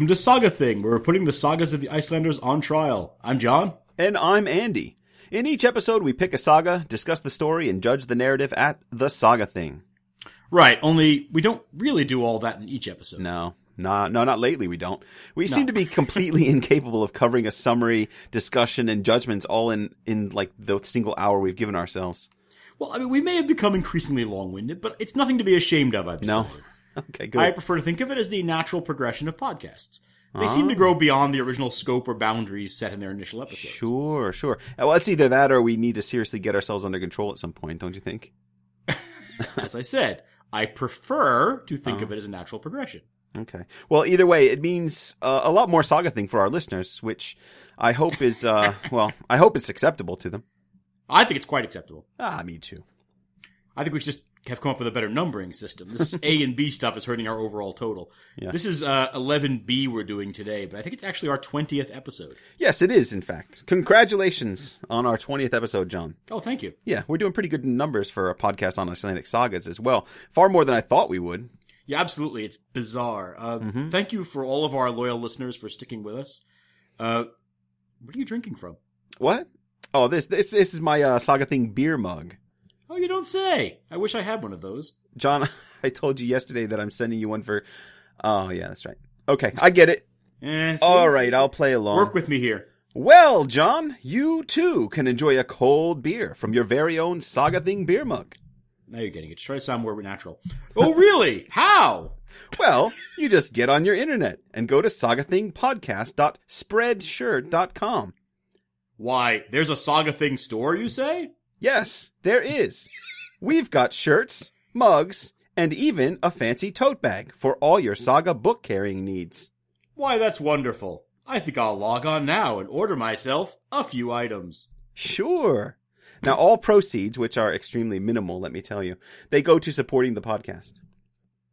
Welcome to Saga Thing, where we're putting the sagas of the Icelanders on trial. I'm John. And I'm Andy. In each episode, we pick a saga, discuss the story, and judge the narrative at the Saga Thing. Right, only we don't really do all that in each episode. No, nah, no, not lately. We don't. We seem to be completely incapable of covering a summary, discussion, and judgments all in in like the single hour we've given ourselves. Well, I mean, we may have become increasingly long-winded, but it's nothing to be ashamed of. I've No. Okay, good. I prefer to think of it as the natural progression of podcasts. They seem to grow beyond the original scope or boundaries set in their initial episodes. Sure, sure. Uh, Well, it's either that or we need to seriously get ourselves under control at some point, don't you think? As I said, I prefer to think Uh-huh. of it as a natural progression. Okay. Well, either way, it means uh, a lot more saga thing for our listeners, which I hope is, uh, well, I hope it's acceptable to them. I think it's quite acceptable. Ah, me too. I think we should just have come up with a better numbering system. This A and B stuff is hurting our overall total. Yeah. This is uh, 11B we're doing today, but I think it's actually our 20th episode. Yes, it is, in fact. Congratulations on our 20th episode, John. Oh, thank you. Yeah, we're doing pretty good numbers for a podcast on Icelandic sagas as well. Far more than I thought we would. Yeah, absolutely. It's bizarre. Uh, Mm-hmm. Thank you for all of our loyal listeners for sticking with us. Uh, what are you drinking from? What? Oh, this this this is my uh, saga thing beer mug. Oh, you don't say. I wish I had one of those. John, I told you yesterday that I'm sending you one for. Oh yeah, that's right. Okay, I get it. See? All right, I'll play along. Work with me here. Well, John, you too can enjoy a cold beer from your very own Saga Thing beer mug. Now you're getting it. Just try to sound more natural. Oh, really? How? Well, you just get on your internet and go to sagathingpodcast.spreadshirt.com. Why, there's a Saga Thing store, you say? Yes, there is. We've got shirts, mugs, and even a fancy tote bag for all your Saga book carrying needs. Why, that's wonderful. I think I'll log on now and order myself a few items. Sure. Now, all proceeds, which are extremely minimal, let me tell you, they go to supporting the podcast.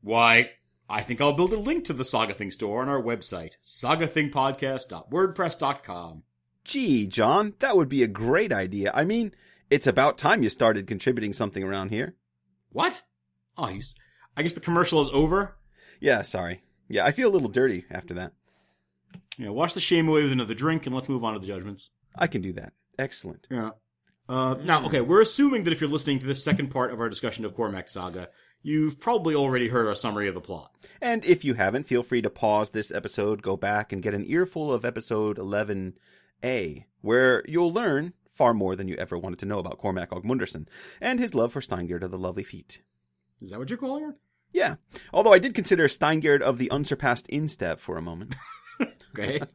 Why, I think I'll build a link to the Saga Thing store on our website, sagathingpodcast.wordpress.com. Gee, John, that would be a great idea. I mean, it's about time you started contributing something around here. What? Oh, you, s- I guess the commercial is over. Yeah, sorry. Yeah, I feel a little dirty after that. Yeah, wash the shame away with another drink and let's move on to the judgments. I can do that. Excellent. Yeah. Uh, now, okay, we're assuming that if you're listening to this second part of our discussion of Cormac Saga, you've probably already heard our summary of the plot. And if you haven't, feel free to pause this episode, go back, and get an earful of episode 11A, where you'll learn far more than you ever wanted to know about Cormac Ogmundarson and his love for Steingerd of the Lovely Feet. Is that what you're calling her? Yeah, although I did consider Steingerd of the Unsurpassed Instep for a moment. Okay.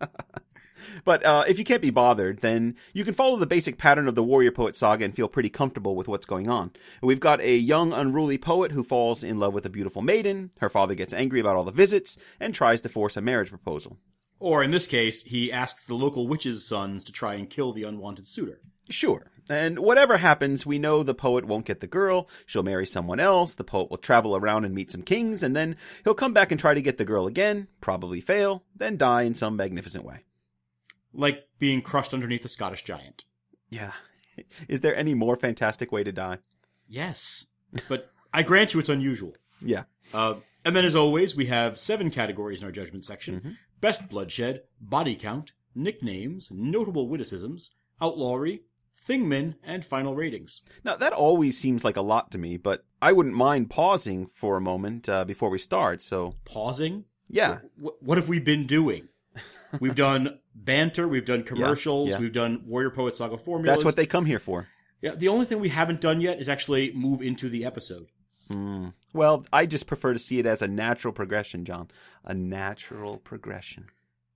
But uh, if you can't be bothered, then you can follow the basic pattern of the warrior poet saga and feel pretty comfortable with what's going on. We've got a young, unruly poet who falls in love with a beautiful maiden. Her father gets angry about all the visits and tries to force a marriage proposal. or in this case, he asks the local witches' sons to try and kill the unwanted suitor. Sure. And whatever happens, we know the poet won't get the girl. She'll marry someone else. The poet will travel around and meet some kings, and then he'll come back and try to get the girl again, probably fail, then die in some magnificent way. Like being crushed underneath a Scottish giant. Yeah. Is there any more fantastic way to die? Yes. But I grant you it's unusual. Yeah. Uh, and then, as always, we have seven categories in our judgment section Mm-hmm. best bloodshed, body count, nicknames, notable witticisms, outlawry, thingmen, and final ratings. Now, that always seems like a lot to me, but I wouldn't mind pausing for a moment uh, before we start, so Pausing. yeah. Wh- what have we been doing? We've done banter, we've done commercials, yeah. we've done Warrior Poet Saga formulas. That's what they come here for. Yeah, the only thing we haven't done yet is actually move into the episode. Well, I just prefer to see it as a natural progression, John. A natural progression.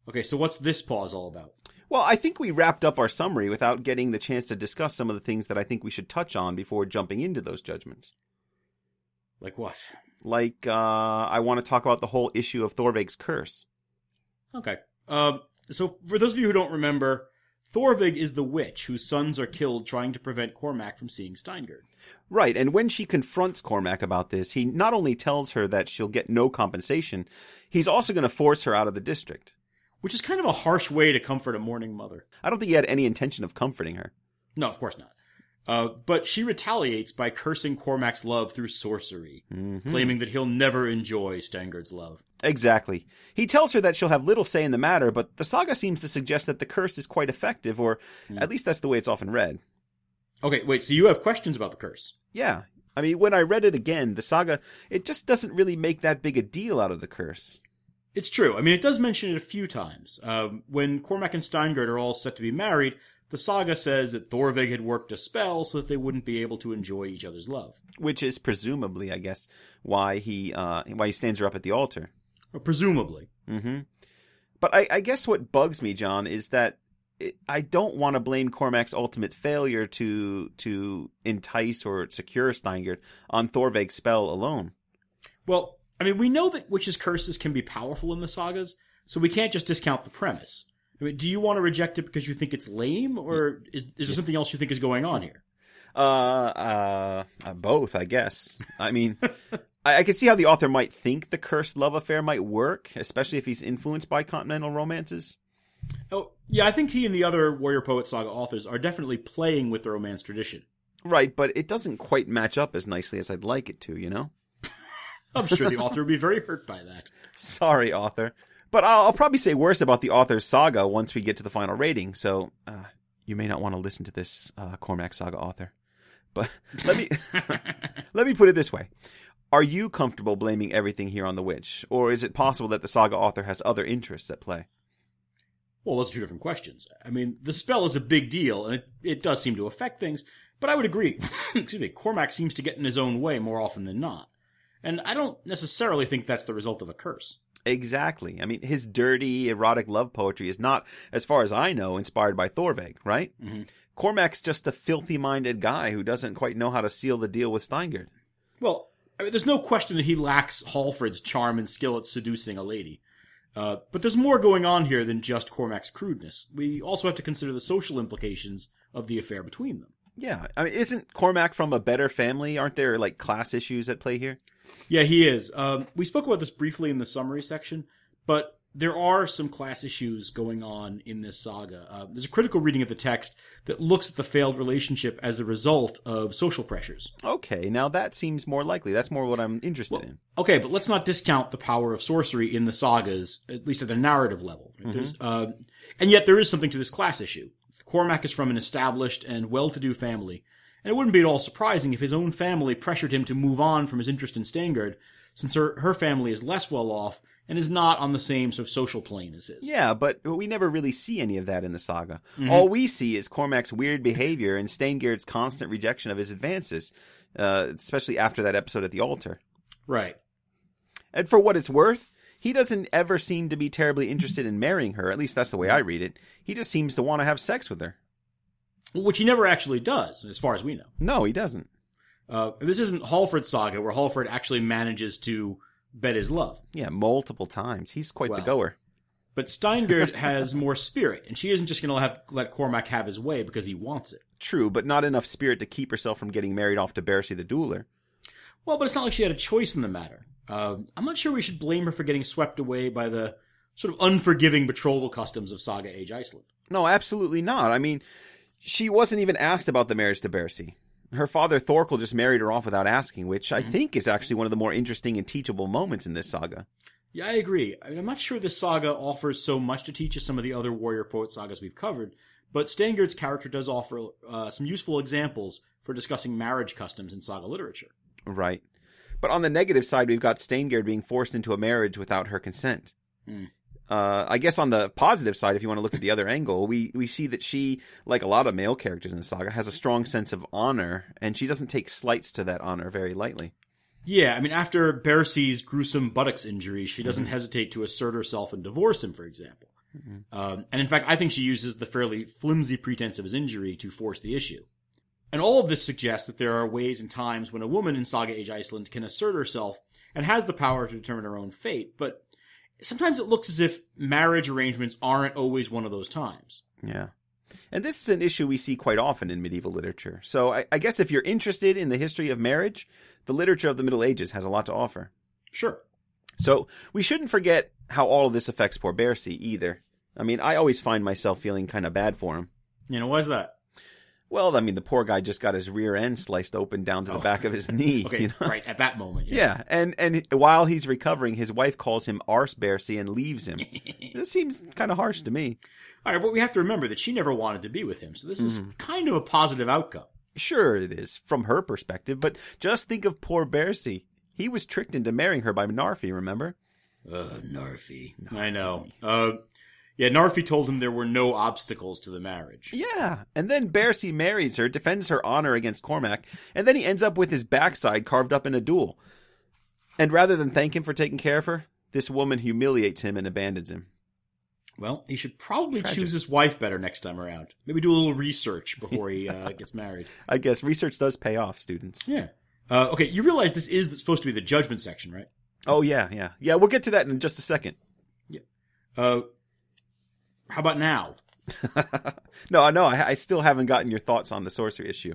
Okay, so what's this pause all about? Well, I think we wrapped up our summary without getting the chance to discuss some of the things that I think we should touch on before jumping into those judgments. Like what? Like, uh, I want to talk about the whole issue of Thorveig's curse. Okay. Um, so for those of you who don't remember, Thorveig is the witch whose sons are killed trying to prevent Cormac from seeing Steingerd. Right, and when she confronts Cormac about this, he not only tells her that she'll get no compensation, he's also going to force her out of the district. Which is kind of a harsh way to comfort a mourning mother. I don't think he had any intention of comforting her. No, of course not. Uh, but she retaliates by cursing Cormac's love through sorcery, claiming that he'll never enjoy Steingerd's love. Exactly. He tells her that she'll have little say in the matter, but the saga seems to suggest that the curse is quite effective, or at least that's the way it's often read. Okay, wait, so you have questions about the curse? Yeah. I mean, when I read it again, the saga, it just doesn't really make that big a deal out of the curse. It's true. I mean, it does mention it a few times. Um, when Cormac and Steingerd are all set to be married, the saga says that Thorveig had worked a spell so that they wouldn't be able to enjoy each other's love. Which is presumably, I guess, why he uh, why he stands her up at the altar. Or presumably. hmm But I, I guess what bugs me, John, is that it, I don't want to blame Cormac's ultimate failure to to entice or secure Steingerd on Thorveig's spell alone. Well, I mean, we know that witches' curses can be powerful in the sagas, so we can't just discount the premise. I mean, do you want to reject it because you think it's lame, or is, is there something else you think is going on here? Uh, uh, uh, both, I guess. I mean, I, I can see how the author might think the cursed love affair might work, especially if he's influenced by continental romances. Oh, yeah, I think he and the other Warrior Poet Saga authors are definitely playing with the romance tradition. Right, but it doesn't quite match up as nicely as I'd like it to, you know? I'm sure the author would be very hurt by that. Sorry, author. But I'll, I'll probably say worse about the author's saga once we get to the final rating, so uh, you may not want to listen to this uh, Cormac saga author. But let me let me put it this way: Are you comfortable blaming everything here on the witch, or is it possible that the saga author has other interests at play? Well, those are two different questions. I mean, the spell is a big deal, and it, it does seem to affect things, but I would agree. excuse me, Cormac seems to get in his own way more often than not. And I don't necessarily think that's the result of a curse. Exactly. I mean, his dirty, erotic love poetry is not, as far as I know, inspired by Thorveig, right? Mm-hmm. Cormac's just a filthy minded guy who doesn't quite know how to seal the deal with Steingerd. Well, I mean, there's no question that he lacks Hallfred's charm and skill at seducing a lady. Uh, but there's more going on here than just Cormac's crudeness. We also have to consider the social implications of the affair between them. Yeah. I mean, isn't Cormac from a better family? Aren't there, like, class issues at play here? Yeah, he is. Um, we spoke about this briefly in the summary section, but there are some class issues going on in this saga. Uh, there's a critical reading of the text that looks at the failed relationship as the result of social pressures. Okay, now that seems more likely. That's more what I'm interested Well, in. Okay, but let's not discount the power of sorcery in the sagas, at least at the narrative level. There's, uh, and yet there is something to this class issue. Cormac is from an established and well-to-do family, and it wouldn't be at all surprising if his own family pressured him to move on from his interest in Steingerd, since her, her family is less well off and is not on the same sort of social plane as his. Yeah, but we never really see any of that in the saga. All we see is Cormac's weird behavior and Steingerd's constant rejection of his advances, uh, especially after that episode at the altar. Right. And for what it's worth, he doesn't ever seem to be terribly interested in marrying her. At least that's the way I read it. He just seems to want to have sex with her. Which he never actually does, as far as we know. No, he doesn't. Uh, this isn't Hallfred's saga, where Hallfred actually manages to bet his love. Yeah, multiple times. He's quite the goer. But Steingerd has more spirit, and she isn't just going to have let Cormac have his way because he wants it. True, but not enough spirit to keep herself from getting married off to Bersi the Dueler. Well, but it's not like she had a choice in the matter. Uh, I'm not sure we should blame her for getting swept away by the sort of unforgiving betrothal customs of Saga Age Iceland. No, absolutely not. I mean, she wasn't even asked about the marriage to Bersi. Her father Thorkel just married her off without asking, which I think is actually one of the more interesting and teachable moments in this saga. Yeah, I agree. I mean, I'm not sure this saga offers so much to teach as some of the other warrior poet sagas we've covered, but Steingerd's character does offer uh, some useful examples for discussing marriage customs in saga literature. Right. But on the negative side, we've got Steingerd being forced into a marriage without her consent. Hmm. Uh, I guess on the positive side, if you want to look at the other angle, we, we see that she, like a lot of male characters in the saga, has a strong sense of honor, and she doesn't take slights to that honor very lightly. Yeah, I mean, after Bersi's gruesome buttocks injury, she doesn't hesitate to assert herself and divorce him, for example. Um, and in fact, I think she uses the fairly flimsy pretense of his injury to force the issue. And all of this suggests that there are ways and times when a woman in Saga Age Iceland can assert herself and has the power to determine her own fate, but sometimes it looks as if marriage arrangements aren't always one of those times. Yeah. And this is an issue we see quite often in medieval literature. So I, I guess if you're interested in the history of marriage, the literature of the Middle Ages has a lot to offer. Sure. So we shouldn't forget how all of this affects poor Bersi either. I mean, I always find myself feeling kind of bad for him. You know, why's that? Well, I mean, the poor guy just got his rear end sliced open down to the back of his knee. Okay, you know? right at that moment. Yeah, and and while he's recovering, his wife calls him Arse Bersi and leaves him. this seems kind of harsh to me. All right, but we have to remember that she never wanted to be with him, so this is Mm-hmm. kind of a positive outcome. Sure, it is from her perspective, but just think of poor Bersi. He was tricked into marrying her by Narfi. Remember? Uh, Narfi. I know. Uh, yeah, Narfi told him there were no obstacles to the marriage. Yeah, and then Bersi marries her, defends her honor against Cormac, and then he ends up with his backside carved up in a duel. And rather than thank him for taking care of her, this woman humiliates him and abandons him. Well, he should probably choose his wife better next time around. Maybe do a little research before he uh, gets married. I guess research does pay off, students. Yeah. Uh, okay, you realize this is supposed to be the judgment section, right? Oh yeah, yeah, yeah. We'll get to that in just a second. Yeah. Uh, how about now? no, no, I, I still haven't gotten your thoughts on the sorcery issue.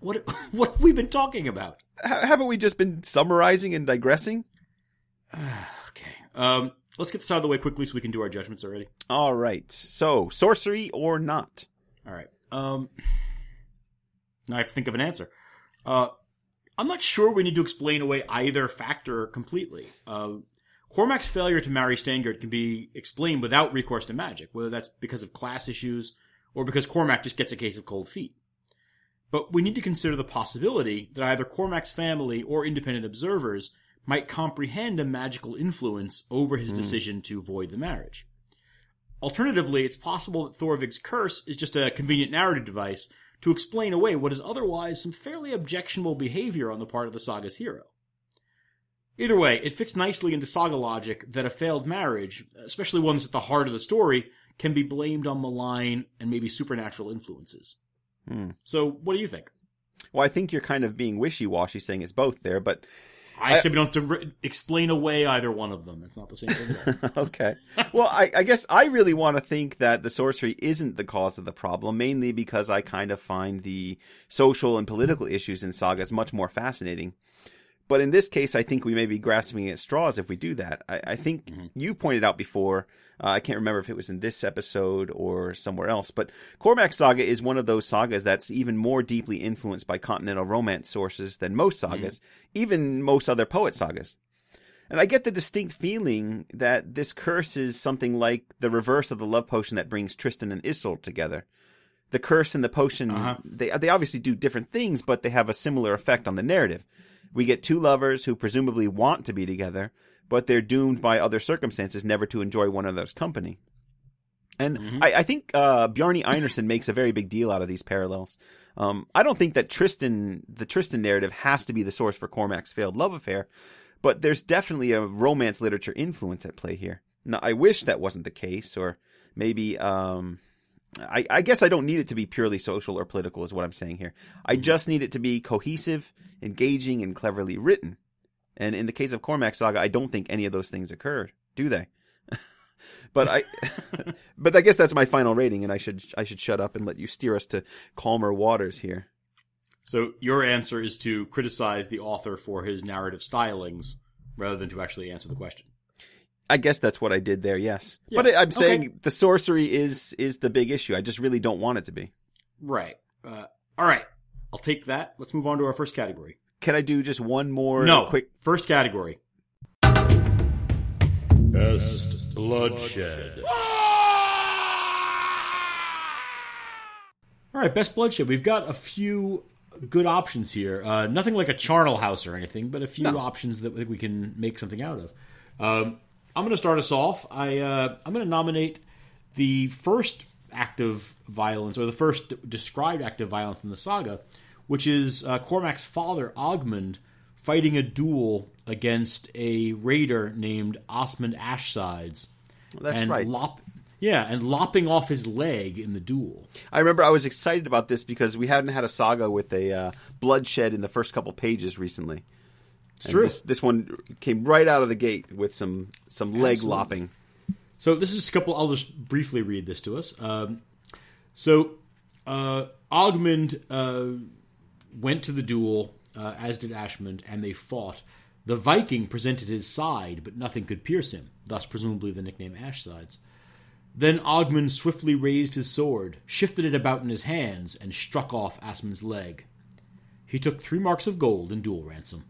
What what have we been talking about? H- haven't we just been summarizing and digressing? Okay. Um, let's get this out of the way quickly so we can do our judgments already. All right. So, sorcery or not? All right. Um, now I have to think of an answer. Uh, I'm not sure we need to explain away either factor completely. Uh, Cormac's failure to marry Steingerd can be explained without recourse to magic, whether that's because of class issues or because Cormac just gets a case of cold feet. But we need to consider the possibility that either Cormac's family or independent observers might comprehend a magical influence over his hmm. decision to void the marriage. Alternatively, it's possible that Thorveig's curse is just a convenient narrative device to explain away what is otherwise some fairly objectionable behavior on the part of the saga's hero. Either way, it fits nicely into saga logic that a failed marriage, especially one that's at the heart of the story, can be blamed on malign and maybe supernatural influences. Hmm. So, what do you think? Well, I think you're kind of being wishy-washy saying it's both there, but I said we don't have to re- explain away either one of them. It's not the same thing. okay. Well, I, I guess I really want to think that the sorcery isn't the cause of the problem, mainly because I kind of find the social and political issues in sagas much more fascinating. But in this case, I think we may be grasping at straws if we do that. I, I think you pointed out before, uh, I can't remember if it was in this episode or somewhere else, but Cormac Saga is one of those sagas that's even more deeply influenced by continental romance sources than most sagas, even most other poet sagas. And I get the distinct feeling that this curse is something like the reverse of the love potion that brings Tristan and Isolde together. The curse and the potion, Uh-huh. they, they obviously do different things, but they have a similar effect on the narrative. We get two lovers who presumably want to be together, but they're doomed by other circumstances never to enjoy one another's company. And I, I think uh, Bjarni Einarsson makes a very big deal out of these parallels. Um, I don't think that Tristan, the Tristan narrative, has to be the source for Cormac's failed love affair, but there's definitely a romance literature influence at play here. Now, I wish that wasn't the case, or maybe, um, I, I guess I don't need it to be purely social or political, is what I'm saying here. I mm-hmm. just need it to be cohesive, engaging, and cleverly written. And in the case of Cormac Saga, I don't think any of those things occurred, do they? but I, but I guess that's my final rating, and I should I should shut up and let you steer us to calmer waters here. so, your answer is to criticize the author for his narrative stylings rather than to actually answer the question. I guess that's what I did there. Yes, Yeah, but I- I'm saying okay. the sorcery is is the big issue. I just really don't want it to be. Right. Uh, all right. I'll take that. Let's move on to our first category. Can I do just one more no, quick? First category. Best bloodshed. All right, best bloodshed. We've got a few good options here. Uh, nothing like a charnel house or anything, but a few No. options that we we can make something out of. Um, I'm going to start us off. I uh, I'm going to nominate the first act of violence, or the first described act of violence in the saga, which is uh, Cormac's father, Ogmund, fighting a duel against a raider named Asmund Ashsides. That's and right. Lop, yeah, and lopping off his leg in the duel. I remember I was excited about this because we hadn't had a saga with a uh, bloodshed in the first couple pages recently. It's And true. This, this one came right out of the gate with some some leg Absolutely. lopping. So this is a couple. I'll just briefly read this to us. Um, so uh, Ogmund uh, went to the duel, uh, as did Asmund, and they fought. The Viking presented his side, but nothing could pierce him. Thus, presumably, the nickname Ashsides. Then Ogmund swiftly raised his sword, shifted it about in his hands, and struck off Asmund's leg. He took three marks of gold in duel ransom.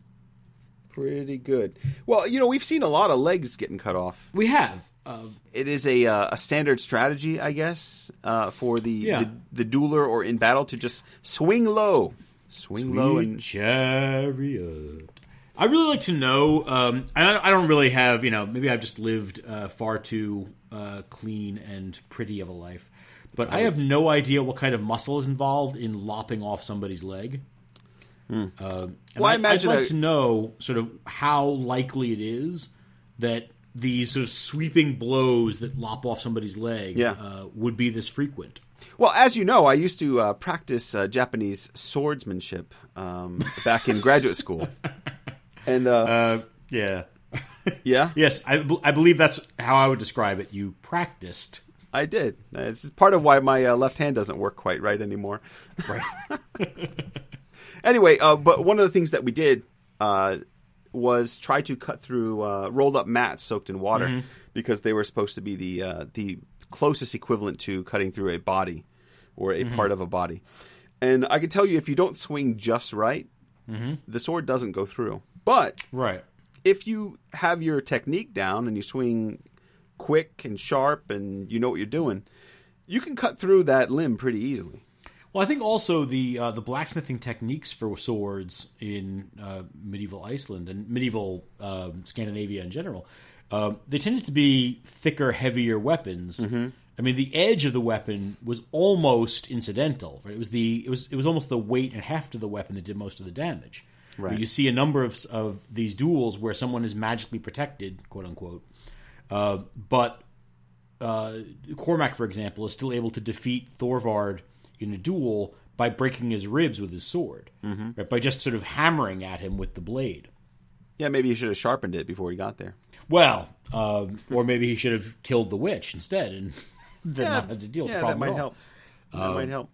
Pretty good. Well, you know, we've seen a lot of legs getting cut off. We have. Uh, It is a uh, a standard strategy, I guess, uh, for the, Yeah. the the dueler or in battle to just swing low, swing low, Sweet and chariot. I really like to know. Um, I, don't- I don't really have, you know, maybe I've just lived uh, far too uh, clean and pretty of a life, but I have no idea what kind of muscle is involved in lopping off somebody's leg. Um, Hmm. Well, I I, imagine would like a- to know sort of how likely it is that these sort of sweeping blows that lop off somebody's leg Yeah. uh, would be this frequent. Well, as you know, I used to uh, practice uh, Japanese swordsmanship um, back in graduate school, and uh, Uh, yeah. yeah, Yes, I, I believe that's how I would describe it. You practiced. I did. It's part of why my uh, left hand doesn't work quite right anymore. Right. Anyway, uh, but one of the things that we did uh, was try to cut through uh, rolled up mats soaked in water because they were supposed to be the uh, the closest equivalent to cutting through a body or a part of a body. And I can tell you, if you don't swing just right, the sword doesn't go through. But right. if you have your technique down and you swing quick and sharp and you know what you're doing, you can cut through that limb pretty easily. Well, I think also the uh, the blacksmithing techniques for swords in uh, medieval Iceland and medieval um, Scandinavia in general, um, they tended to be thicker, heavier weapons. I mean, the edge of the weapon was almost incidental. Right? It was the it was it was almost the weight and heft of the weapon that did most of the damage. Right. You see a number of of these duels where someone is magically protected, quote unquote, uh, but uh, Cormac, for example, is still able to defeat Thorvard in a duel by breaking his ribs with his sword, Mm-hmm. right, by just sort of hammering at him with the blade. Yeah, maybe he should have sharpened it before he got there. Well, um, or maybe he should have killed the witch instead and then not have to deal with yeah, the problem. that might help. That might help.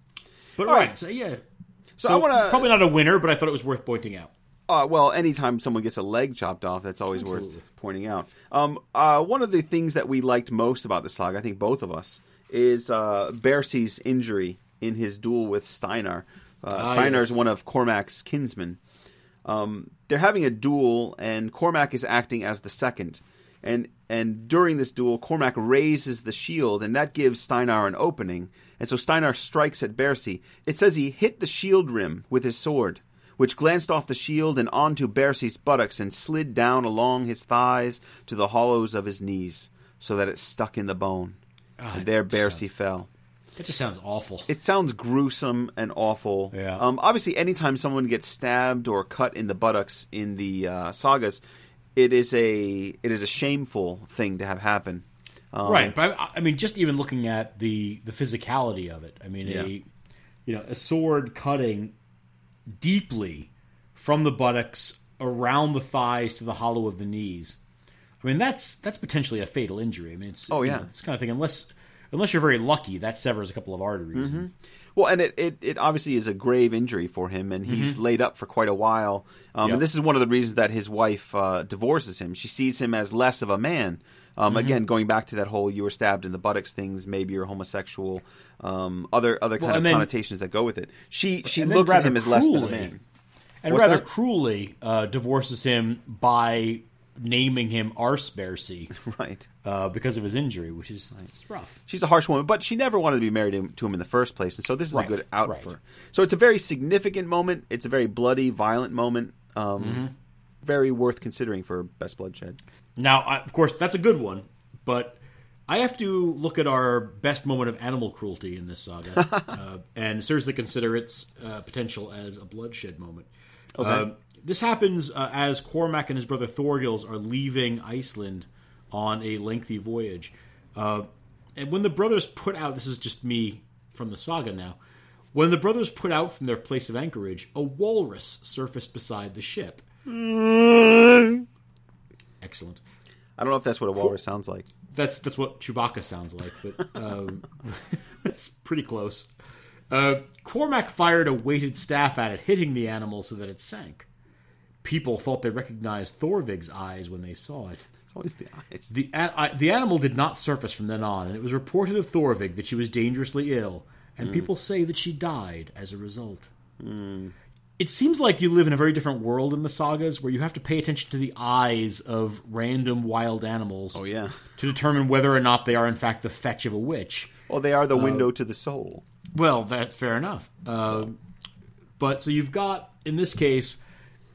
But All right, right. so yeah. So, I want to. probably not a winner, but I thought it was worth pointing out. Uh, well, anytime someone gets a leg chopped off, that's always Absolutely. worth pointing out. Um, uh, one of the things that we liked most about the saga, I think both of us, is uh, Bersi's injury in his duel with Steinar. Uh, Ah, Steinar is one of Cormac's kinsmen. Um, they're having a duel, and Cormac is acting as the second. And and during this duel, Cormac raises the shield, and that gives Steinar an opening. And so Steinar strikes at Bersi. It says he hit the shield rim with his sword, which glanced off the shield and onto Bersi's buttocks and slid down along his thighs to the hollows of his knees, so that it stuck in the bone. Ah, and there just Bersi fell. That just sounds awful. It sounds gruesome and awful. Yeah. Um, obviously, anytime someone gets stabbed or cut in the buttocks in the uh, sagas, it is a it is a shameful thing to have happen. Um, right, but I, I mean, just even looking at the the physicality of it. I mean, Yeah. a you know a sword cutting deeply from the buttocks around the thighs to the hollow of the knees. I mean, that's that's potentially a fatal injury. I mean, it's Oh, you yeah. know, it's kind of thing. Unless unless you're very lucky, that severs a couple of arteries. Mm-hmm. Well, and it, it, it obviously is a grave injury for him, and he's laid up for quite a while. Um, Yep. And this is one of the reasons that his wife uh, divorces him. She sees him as less of a man. Um, Again, going back to that whole "you were stabbed in the buttocks" things, maybe you're homosexual, um, other other kind Well, of then- connotations that go with it. She she looks at him as less than a man. and What's rather that? cruelly uh, divorces him by naming him Arsbercy Right. uh, because of his injury, which is it's rough. She's a harsh woman, but she never wanted to be married to him in the first place, and so this is Right, a good out right. for her. So it's a very significant moment. It's a very bloody, violent moment. Um, Mm-hmm. Very worth considering for best bloodshed. Now, I, of course, that's a good one, but I have to look at our best moment of animal cruelty in this saga uh, and seriously consider its uh, potential as a bloodshed moment. Uh, this happens uh, as Cormac and his brother Thorgils are leaving Iceland on a lengthy voyage. Uh, and when the brothers put out, this is just me from the saga now. When the brothers put out from their place of anchorage, a walrus surfaced beside the ship. Excellent. I don't know if that's what a walrus sounds like. That's that's what Chewbacca sounds like, but um, it's pretty close. Uh, Cormac fired a weighted staff at it, hitting the animal so that it sank. People thought they recognized Thorveig's eyes when they saw it. It's always the eyes. The I, the animal did not surface from then on, and it was reported of Thorveig that she was dangerously ill, and mm. people say that she died as a result. Mm. It seems like you live in a very different world in the sagas, where you have to pay attention to the eyes of random wild animals Oh yeah. to determine whether or not they are in fact the fetch of a witch. Well, they are the uh, window to the soul. Well, that fair enough. Uh, but so you've got in this case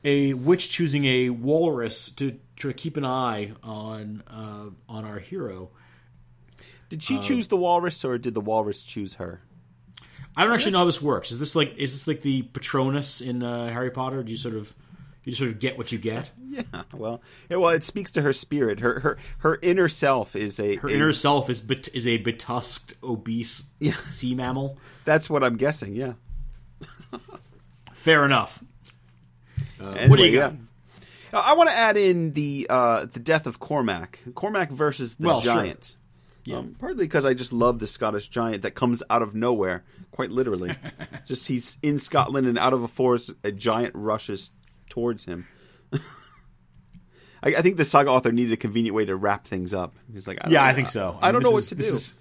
a witch choosing a walrus to to keep an eye on uh, on our hero. Did she choose the walrus, or did the walrus choose her? I don't actually know how this works. Is this like is this like the Patronus in uh, Harry Potter? Do you sort of you sort of get what you get? Yeah. Well, yeah, well, it speaks to her spirit. Her her her inner self is a. Her inner self is bet- is a betusked, obese Yeah. sea mammal. That's what I'm guessing. Yeah. Fair enough. Uh, Anyway, what do you got? yeah. Uh, I want to add in the uh, the death of Cormac. Cormac versus the Well, sure. giant. Um, partly because I just love the Scottish giant that comes out of nowhere, quite literally. just he's in Scotland and out of a forest, a giant rushes towards him. I, I think the saga author needed a convenient way to wrap things up. He's like, I don't Yeah, know, I think so. I, don't mean, know what is- to this do. is-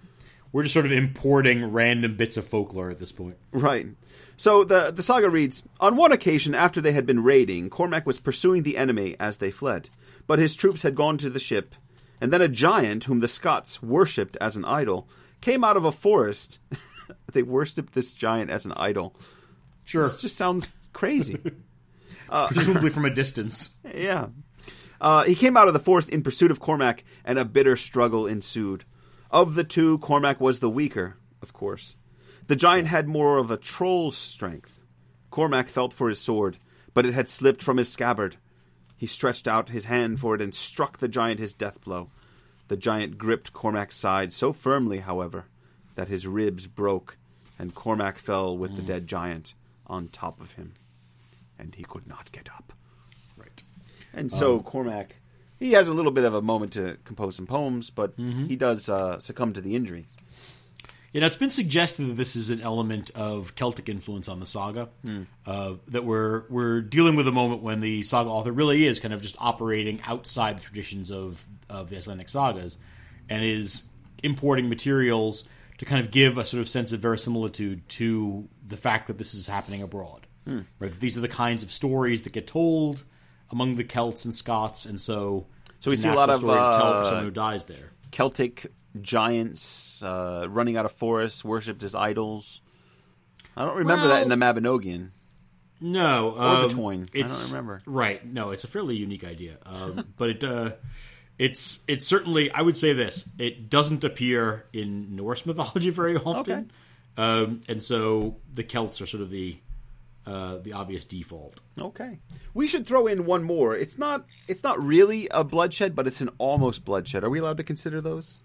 we're just sort of importing random bits of folklore at this point. Right. So the the saga reads: On one occasion, after they had been raiding, Cormac was pursuing the enemy as they fled, but his troops had gone to the ship, and then a giant, whom the Scots worshipped as an idol, came out of a forest. they worshipped this giant as an idol. Sure, This just sounds crazy. presumably from a distance. yeah. Uh, he came out of the forest in pursuit of Cormac, and a bitter struggle ensued. Of the two, Cormac was the weaker, of course. The giant had more of a troll's strength. Cormac felt for his sword, but it had slipped from his scabbard. He stretched out his hand for it and struck the giant his death blow. The giant gripped Cormac's side so firmly, however, that his ribs broke, and Cormac fell with the mm. dead giant on top of him. And he could not get up. Right. And so um, Cormac, he has a little bit of a moment to compose some poems, but he does uh, succumb to the injury. You know, it's been suggested that this is an element of Celtic influence on the saga. Uh, that we're we're dealing with a moment when the saga author really is kind of just operating outside the traditions of of the Icelandic sagas, and is importing materials to kind of give a sort of sense of verisimilitude to the fact that this is happening abroad. Right, these are the kinds of stories that get told among the Celts and Scots, and so So we see a lot of, to tell uh, for someone who dies there. Celtic giants uh, running out of forests, worshipped as idols. I don't remember that in the Mabinogion. No, the um, Táin. I don't remember. Right, no, it's a fairly unique idea, um, but it uh, it's it's certainly I would say this: it doesn't appear in Norse mythology very often, um, and so the Celts are sort of the uh, the obvious default. Okay, we should throw in one more. It's not. It's not really a bloodshed, but it's an almost bloodshed. Are we allowed to consider those?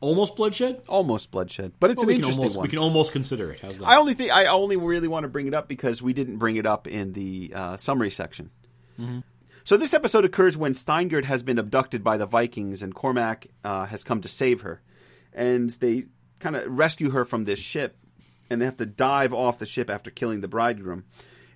Almost bloodshed. Almost bloodshed, but it's Well, an interesting almost one. we can almost consider it. How's that? I only think I only really want to bring it up because we didn't bring it up in the uh, summary section. So this episode occurs when Steingerd has been abducted by the Vikings and Cormac uh, has come to save her, and they kind of rescue her from this ship, and they have to dive off the ship after killing the bridegroom.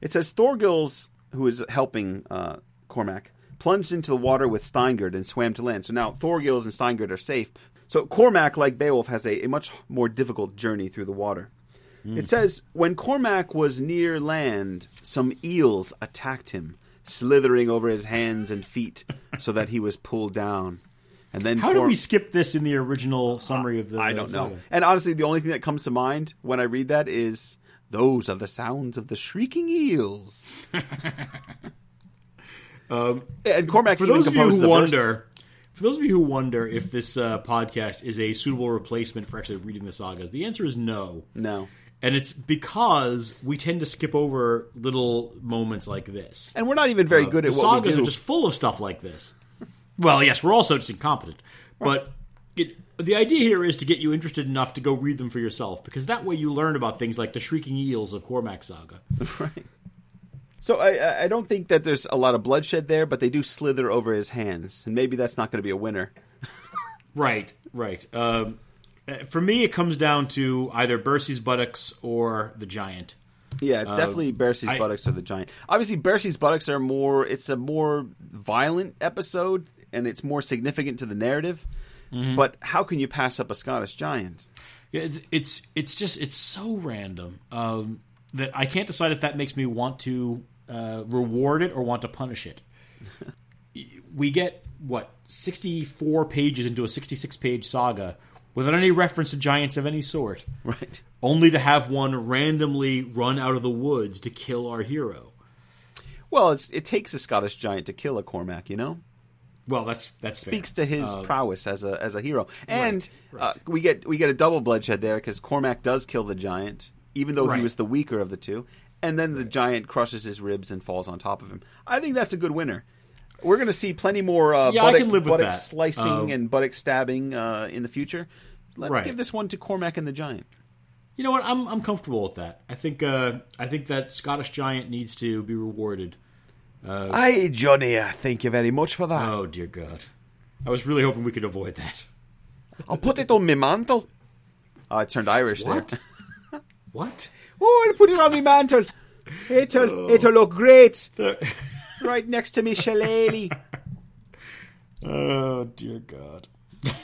It says Thorgils, who is helping uh, Cormac, plunged into the water with Steingerd and swam to land. So now Thorgils and Steingerd are safe. So Cormac, like Beowulf, has a, a much more difficult journey through the water. It says, when Cormac was near land, some eels attacked him, slithering over his hands and feet, so that he was pulled down. And then How did we skip this in the original summary of the? I don't know. saga? And honestly, the only thing that comes to mind when I read that is those are the sounds of the shrieking eels. and Cormac For even those of you who the verse. wonder, for those of you who wonder if this uh, podcast is a suitable replacement for actually reading the sagas, the answer is no. no, And it's because we tend to skip over little moments like this. and we're not even very good the at what we sagas do. are just full of stuff like this. Well, yes, we're also just incompetent, but it, the idea here is to get you interested enough to go read them for yourself, because that way you learn about things like the shrieking eels of Cormac Saga. right. So I- I, don't think that there's a lot of bloodshed there, but they do slither over his hands, and maybe that's not going to be a winner. Right, right. Um, uh, for me, it comes down to either Bersi's buttocks or the giant. Yeah, it's definitely Bersi's I- buttocks or the giant. Obviously, Bersi's buttocks are more. It's a more violent episode, and it's more significant to the narrative. Mm-hmm. But how can you pass up a Scottish giant? Yeah, it's it's just it's so random um, that I can't decide if that makes me want to uh, reward it or want to punish it. we get what sixty four pages into a sixty six page saga without any reference to giants of any sort, Right. only to have one randomly run out of the woods to kill our hero. Well, it's, it takes a Scottish giant to kill a Cormac. You know, Well, that's that's speaks fair. to his prowess as a as a hero, and right. Uh, we get we get a double bloodshed there because Cormac does kill the giant, even though Right. he was the weaker of the two, and then the giant crushes his ribs and falls on top of him. I think that's a good winner. We're going to see plenty more uh, Yeah, I buttock, can live with that. slicing Um, and buttock stabbing uh, in the future. Let's Right. give this one to Cormac and the giant. You know what? I'm I'm comfortable with that. I think uh, I think that Scottish giant needs to be rewarded. Aye, Johnny, uh, thank you very much for that. Oh dear God! I was really hoping we could avoid that. I'll put it on my mantle. Oh, I turned Irish What? there. What? Oh, I'll put it on my mantle. It'll, it'll look great right next to me shillelagh. oh dear God!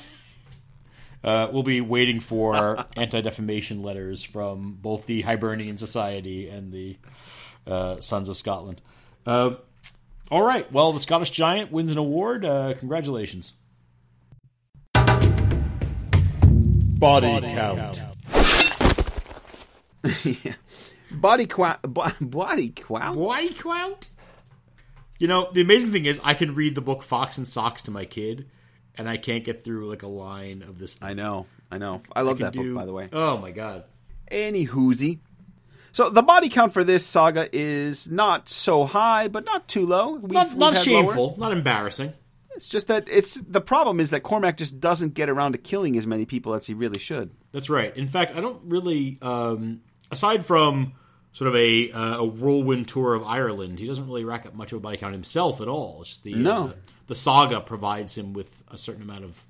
Uh, we'll be waiting for anti-defamation letters from both the Hibernian Society and the uh, Sons of Scotland. Uh, all right. Well, the Scottish Giant wins an award. Uh, congratulations. Body, count. Body qua- bo- body quow. Body count. You know, the amazing thing is, I can read the book Fox and Socks to my kid, and I can't get through like a line of this. Thing. I know, I know. I love can that do- book, by the way. Oh my god. Any whoozy. So the body count for this saga is not so high, but not too low. We've, Not, we've not had lower. shameful, not embarrassing. It's just that it's the problem is that Cormac just doesn't get around to killing as many people as he really should. That's right. In fact, I don't really, um, aside from sort of a uh, a whirlwind tour of Ireland, he doesn't really rack up much of a body count himself at all. It's just the No. uh, the saga provides him with a certain amount of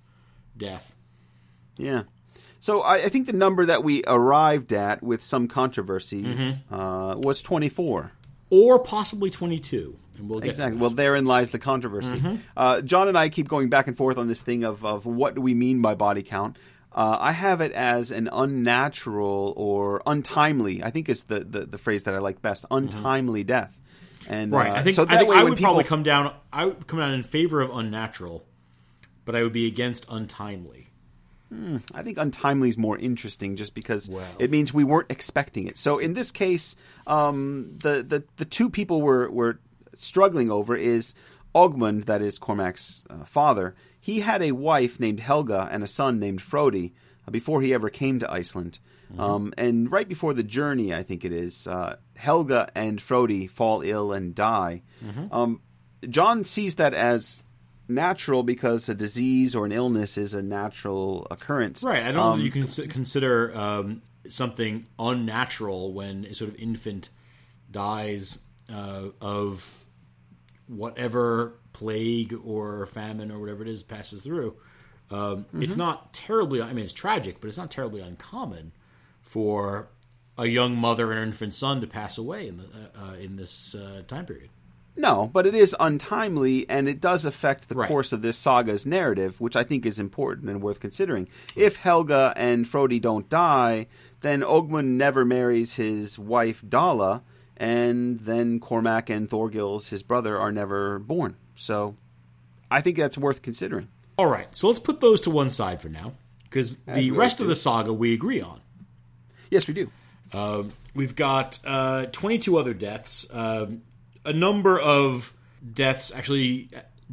death. Yeah. So I, I think the number that we arrived at with some controversy Mm-hmm. uh, was 24. Or possibly 22. And we'll get Exactly. Well, therein lies the controversy. Mm-hmm. Uh, John and I keep going back and forth on this thing of, of what do we mean by body count. Uh, I have it as an unnatural or untimely. I think it's the, the, the phrase that I like best. Untimely death. And Mm-hmm. Right. uh, I think, so I, that think way I would people probably come down. I would come down in favor of unnatural, but I would be against untimely. I think untimely is more interesting just because it means we weren't expecting it. So in this case, um, the, the the two people we're, we're struggling over is Ogmund, that is Cormac's uh, father. He had a wife named Helga and a son named Frodi uh, before he ever came to Iceland. Um, and right before the journey, I think it is, uh, Helga and Frodi fall ill and die. Um, John sees that as natural because a disease or an illness is a natural occurrence. Right. I don't Um, know that you can consider um, something unnatural when a sort of infant dies uh, of whatever plague or famine or whatever it is passes through. Um, Mm-hmm. It's not terribly. I mean, it's tragic, but it's not terribly uncommon for a young mother and her infant son to pass away in the uh, uh, in this uh, time period. No, but it is untimely, and it does affect the Right. course of this saga's narrative, which I think is important and worth considering. If Helga and Frodi don't die, then Ogmund never marries his wife Dala, and then Cormac and Thorgils, his brother, are never born. So I think that's worth considering. All right, so let's put those to one side for now, because the rest of the saga we agree on. Yes, we do. We've got uh, 22 other deaths. Um, a number of deaths actually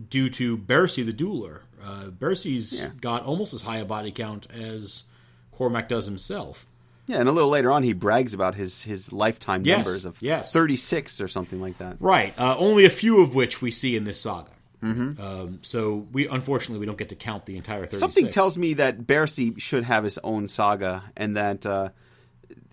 due to Bersi the Dueler. Uh, Bersi's Yeah. got almost as high a body count as Cormac does himself. Yeah, and a little later on, he brags about his, his lifetime Yes, numbers of yes. 36 or something like that. Right. Uh, only a few of which we see in this saga. Mm-hmm. Um, so we unfortunately we don't get to count the entire 36. Something tells me that Bersi should have his own saga, and that uh,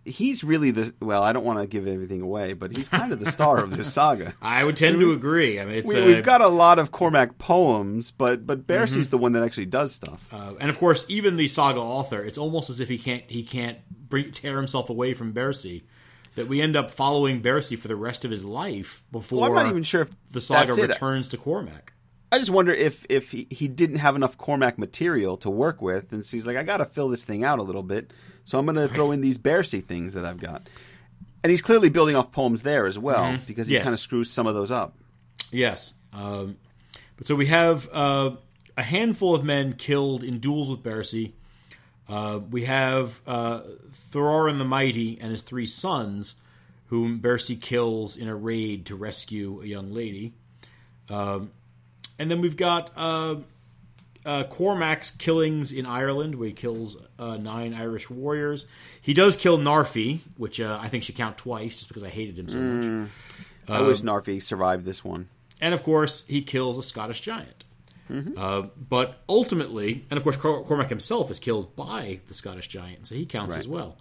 he's really the well. I don't want to give everything away, but he's kind of the star of this saga. I would tend to agree. I mean, it's We, uh, we've got a lot of Cormac poems, but but Bersi's the one that actually does stuff. Uh, and of course, even the saga author, it's almost as if he can't he can't bring, tear himself away from Bersi that we end up following Bersi for the rest of his life before Well, I'm not even sure if the saga returns to Cormac. I just wonder if if he, he didn't have enough Cormac material to work with, and so he's like, I got to fill this thing out a little bit, so I'm going to throw in these Bersi things that I've got. And he's clearly building off poems there as well, because he Yes. kind of screws some of those up. Yes. Um, but so we have uh, a handful of men killed in duels with Bersi. Uh, we have uh, Thorin the Mighty and his three sons, whom Bersi kills in a raid to rescue a young lady. Um, and then we've got uh, uh, Cormac's killings in Ireland, where he kills uh, nine Irish warriors. He does kill Narfi, which uh, I think should count twice, just because I hated him so much. I wish Narfi survived this one. And of course, he kills a Scottish giant. Uh, but ultimately, and of course, Cor- Cormac himself is killed by the Scottish giant, so he counts Right. as well.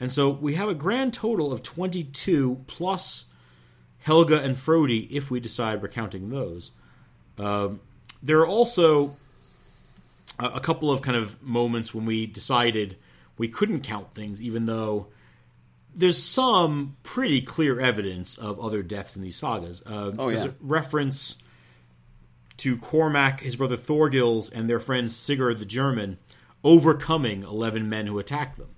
And so we have a grand total of 22 plus Helga and Frodi, if we decide we're counting those. Um, there are also a, a couple of kind of moments when we decided we couldn't count things, even though there's some pretty clear evidence of other deaths in these sagas. Uh, Oh, there's yeah. a reference to Cormac, his brother Thorgils, and their friend Sigurd the German overcoming 11 men who attacked them.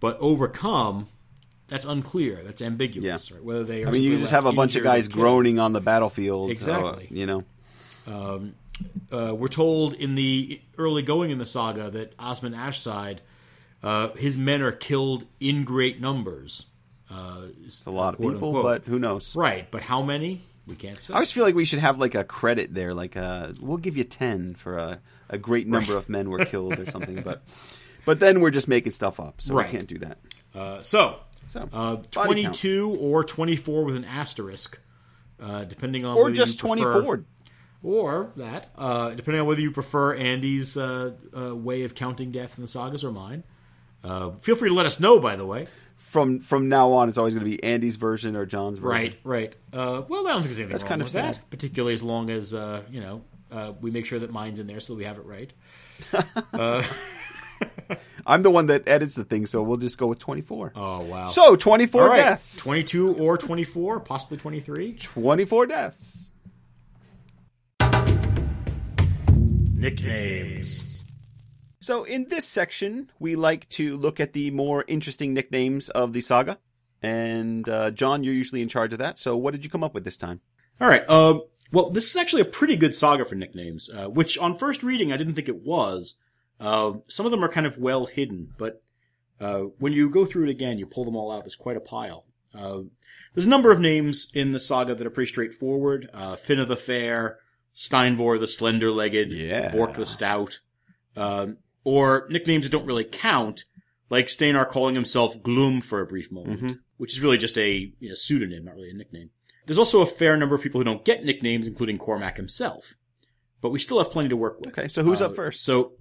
But overcome, that's unclear. That's ambiguous. Right? Whether they are I mean, you just have a bunch of guys groaning on the battlefield. uh, Exactly. you know, uh, we're told in the early going in the saga that Asmund Ashside, uh, his men are killed in great numbers. Uh, it's a lot of people, unquote. but who knows? right, but how many we can't say. I always feel like we should have like a credit there, like uh we'll give you ten for a, a great number Right. of men were killed or something, but but then we're just making stuff up, so Right. we can't do that. Uh, so, So uh, body count. twenty-two or twenty-four with an asterisk, uh, depending on or just twenty four. Or that, uh, depending on whether you prefer Andy's uh, uh, way of counting deaths in the sagas or mine. Uh, feel free to let us know, by the way. From from now on, it's always going to be Andy's version or John's version. Right, right. Uh, well, I don't think there's anything That's wrong kind of with sad. that, particularly as long as uh, you know uh, we make sure that mine's in there so that we have it right. I'm the one that edits the thing, so we'll just go with twenty four. Oh wow! So twenty four All right, deaths. twenty-two or twenty-four, possibly twenty-three. Twenty four deaths. Nicknames. So in this section, we like to look at the more interesting nicknames of the saga. And uh, John, you're usually in charge of that. So what did you come up with this time? All right. Um, well, this is actually a pretty good saga for nicknames, uh, which on first reading I didn't think it was. Uh, some of them are kind of well hidden, but uh, when you go through it again, you pull them all out. There's quite a pile. Uh, there's a number of names in the saga that are pretty straightforward. Uh, Finna the Fair, Steinvor the Slender-Legged, Yeah. Bork the Stout, um, or nicknames that don't really count, like Steinar calling himself Gloom for a brief moment, Mhm. which is really just a you know, pseudonym, not really a nickname. There's also a fair number of people who don't get nicknames, including Cormac himself. But we still have plenty to work with. Okay, so who's Uh, up first? So,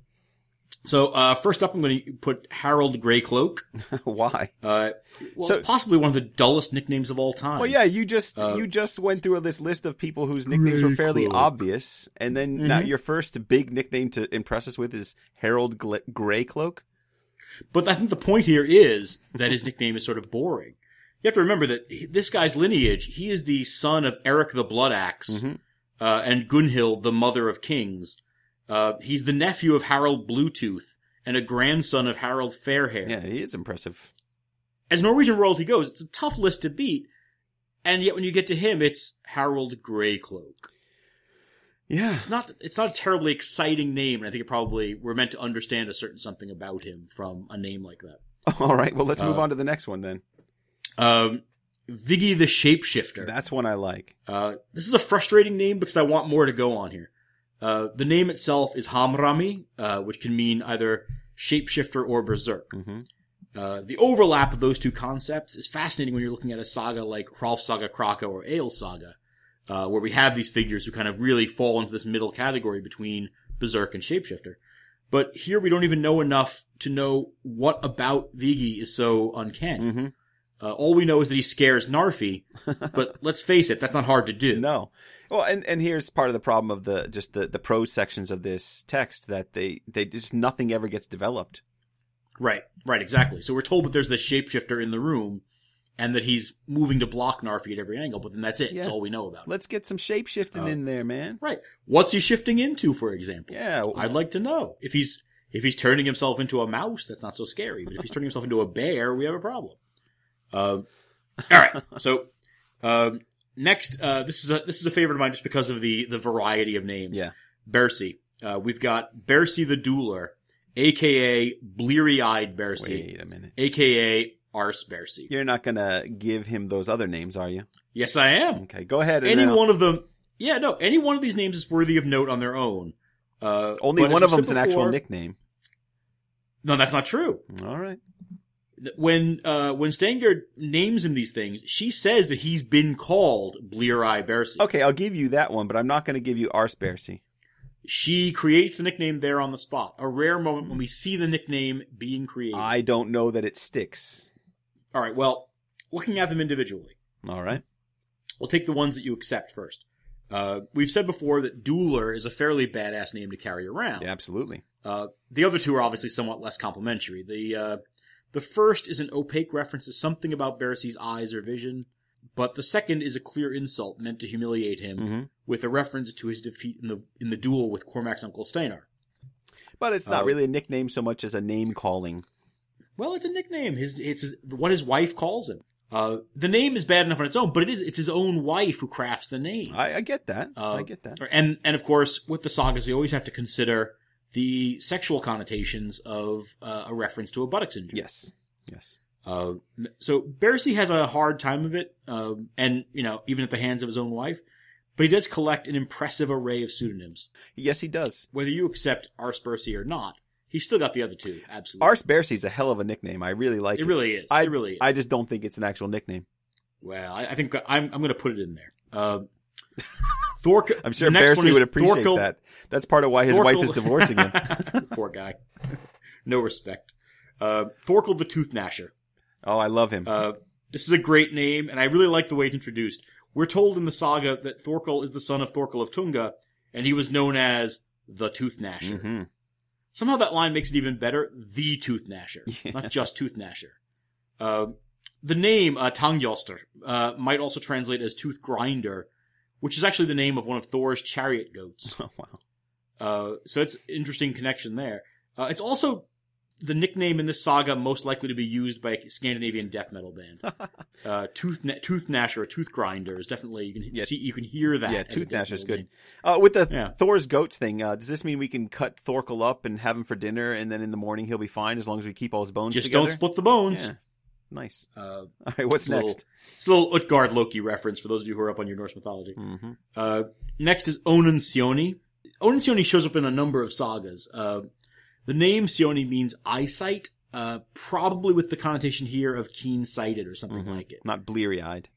so uh, first up, I'm going to put Harold Greycloak. Why? Uh, well, So- it's possibly one of the dullest nicknames of all time. Well, yeah, you just Uh, you just went through this list of people whose nicknames were fairly obvious, and then now Mhm. your first big nickname to impress us with is Harold Greycloak. But I think the point here is that his nickname is sort of boring. You have to remember that this guy's lineage, he is the son of Eric the Blood Axe Mhm. uh, and Gunhild, the Mother of Kings. Uh, he's the nephew of Harold Bluetooth and a grandson of Harold Fairhair. Yeah, he is impressive. As Norwegian royalty goes, it's a tough list to beat. And yet when you get to him, it's Harold Greycloak. Yeah, It's not, it's not a terribly exciting name, and I think it probably, we're meant to understand a certain something about him from a name like that. All right, well, let's move Uh, on to the next one then. Um, Vigi the Shapeshifter. That's one I like. Uh, this is a frustrating name because I want more to go on here. Uh, the name itself is Hamrami, uh, which can mean either shapeshifter or berserk. hmm Uh, the overlap of those two concepts is fascinating when you're looking at a saga like Hrolf Saga Kraka or Ale Saga, uh, where we have these figures who kind of really fall into this middle category between berserk and shapeshifter. But here we don't even know enough to know what about Vigi is so uncanny. hmm Uh, all we know is that he scares Narfi, but let's face it, that's not hard to do. No. Well, and, and here's part of the problem of the just the, the prose sections of this text that they they just nothing ever gets developed. Right, right, exactly. So we're told that there's this shapeshifter in the room, and that he's moving to block Narfi at every angle. But then that's it. That's all we know about. it. Let's get some shapeshifting Uh, in there, man. Right. What's he shifting into, for example? Yeah. I'd like to know if he's if he's turning himself into a mouse. That's not so scary. But if he's turning himself into a bear, we have a problem. Um, all right. So um, next, uh, this is a this is a favorite of mine just because of the the variety of names. Yeah. Bersi. Uh, we've got Bersi the Dueler, aka Bleary Eyed Bersi, Wait a minute. aka Arse Bersi. You're not gonna give him those other names, are you? Yes, I am. Okay, go ahead. And Any one of them. Yeah, no. Any one of these names is worthy of note on their own. Uh, only one of said them's an actual nickname. No, that's not true. All right. When uh when Steingerd names him these things, she says that he's been called Blear Eye Bersi. Okay, I'll give you that one, but I'm not going to give you Arspersy. She creates the nickname there on the spot. A rare moment when we see the nickname being created. I don't know that it sticks. All right. Well, looking at them individually, All right. we'll take the ones that you accept first. Uh, we've said before that Dueler is a fairly badass name to carry around. Yeah, absolutely. Uh, the other two are obviously somewhat less complimentary. The uh, the first is an opaque reference to something about Bersi's eyes or vision, but the second is a clear insult meant to humiliate him, hmm with a reference to his defeat in the in the duel with Cormac's uncle Steinar. But it's not Uh, really a nickname so much as a name calling. Well, it's a nickname. His it's his, what his wife calls him. Uh, the name is bad enough on its own, but it is it's his own wife who crafts the name. I, I get that. Uh, I get that. And and of course, with the sagas, we always have to consider the sexual connotations of uh, a reference to a buttocks injury. Yes. Yes. Uh, so Bersi has a hard time of it, um, and you know, even at the hands of his own wife. But he does collect an impressive array of pseudonyms. Yes, he does. Whether you accept Ars Bersi or not, he's still got the other two. Absolutely, Arspersy is a hell of a nickname. I really like it. it really is. I- it really is. I just don't think it's an actual nickname. well, I, I think I'm I'm going to put it in there. Uh, Thork. I'm sure the next one Bersi is would appreciate Thorkel- that. That's part of why his wife is divorcing him. Poor guy. No respect. Uh, Thorkel the Tooth Gnasher. Oh, I love him. Uh, this is a great name, and I really like the way it's introduced. We're told in the saga that Thorkel is the son of Thorkel of Tunga, and he was known as the Tooth Gnasher. hmm Somehow that line makes it even better. The Tooth Gnasher, Yeah. not just Tooth Gnasher. Uh, the name uh, Tanngnjostr uh, might also translate as Tooth Grinder, which is actually the name of one of Thor's chariot goats. Oh, wow. Uh, so it's interesting connection there. Uh, it's also the nickname in this saga most likely to be used by a Scandinavian death metal band. Uh, Tooth Gna- Tooth Gnasher or Tooth Grinder is definitely you can Yeah. see you can hear that. Yeah, Tooth Gnasher's metal good. Uh, with the Yeah. Thor's goats thing, uh, does this mean we can cut Thorkel up and have him for dinner, and then in the morning he'll be fine as long as we keep all his bones Just together? don't split the bones. Yeah. Nice. Uh, All right, what's It's a little- next? it's a little Utgard Loki reference for those of you who are up on your Norse mythology. hmm Uh, next is Onan Sioni. Onan Sioni shows up in a number of sagas. Uh, the name Sioni means eyesight, uh, probably with the connotation here of keen-sighted or something Mhm. like it. Not bleary eyed.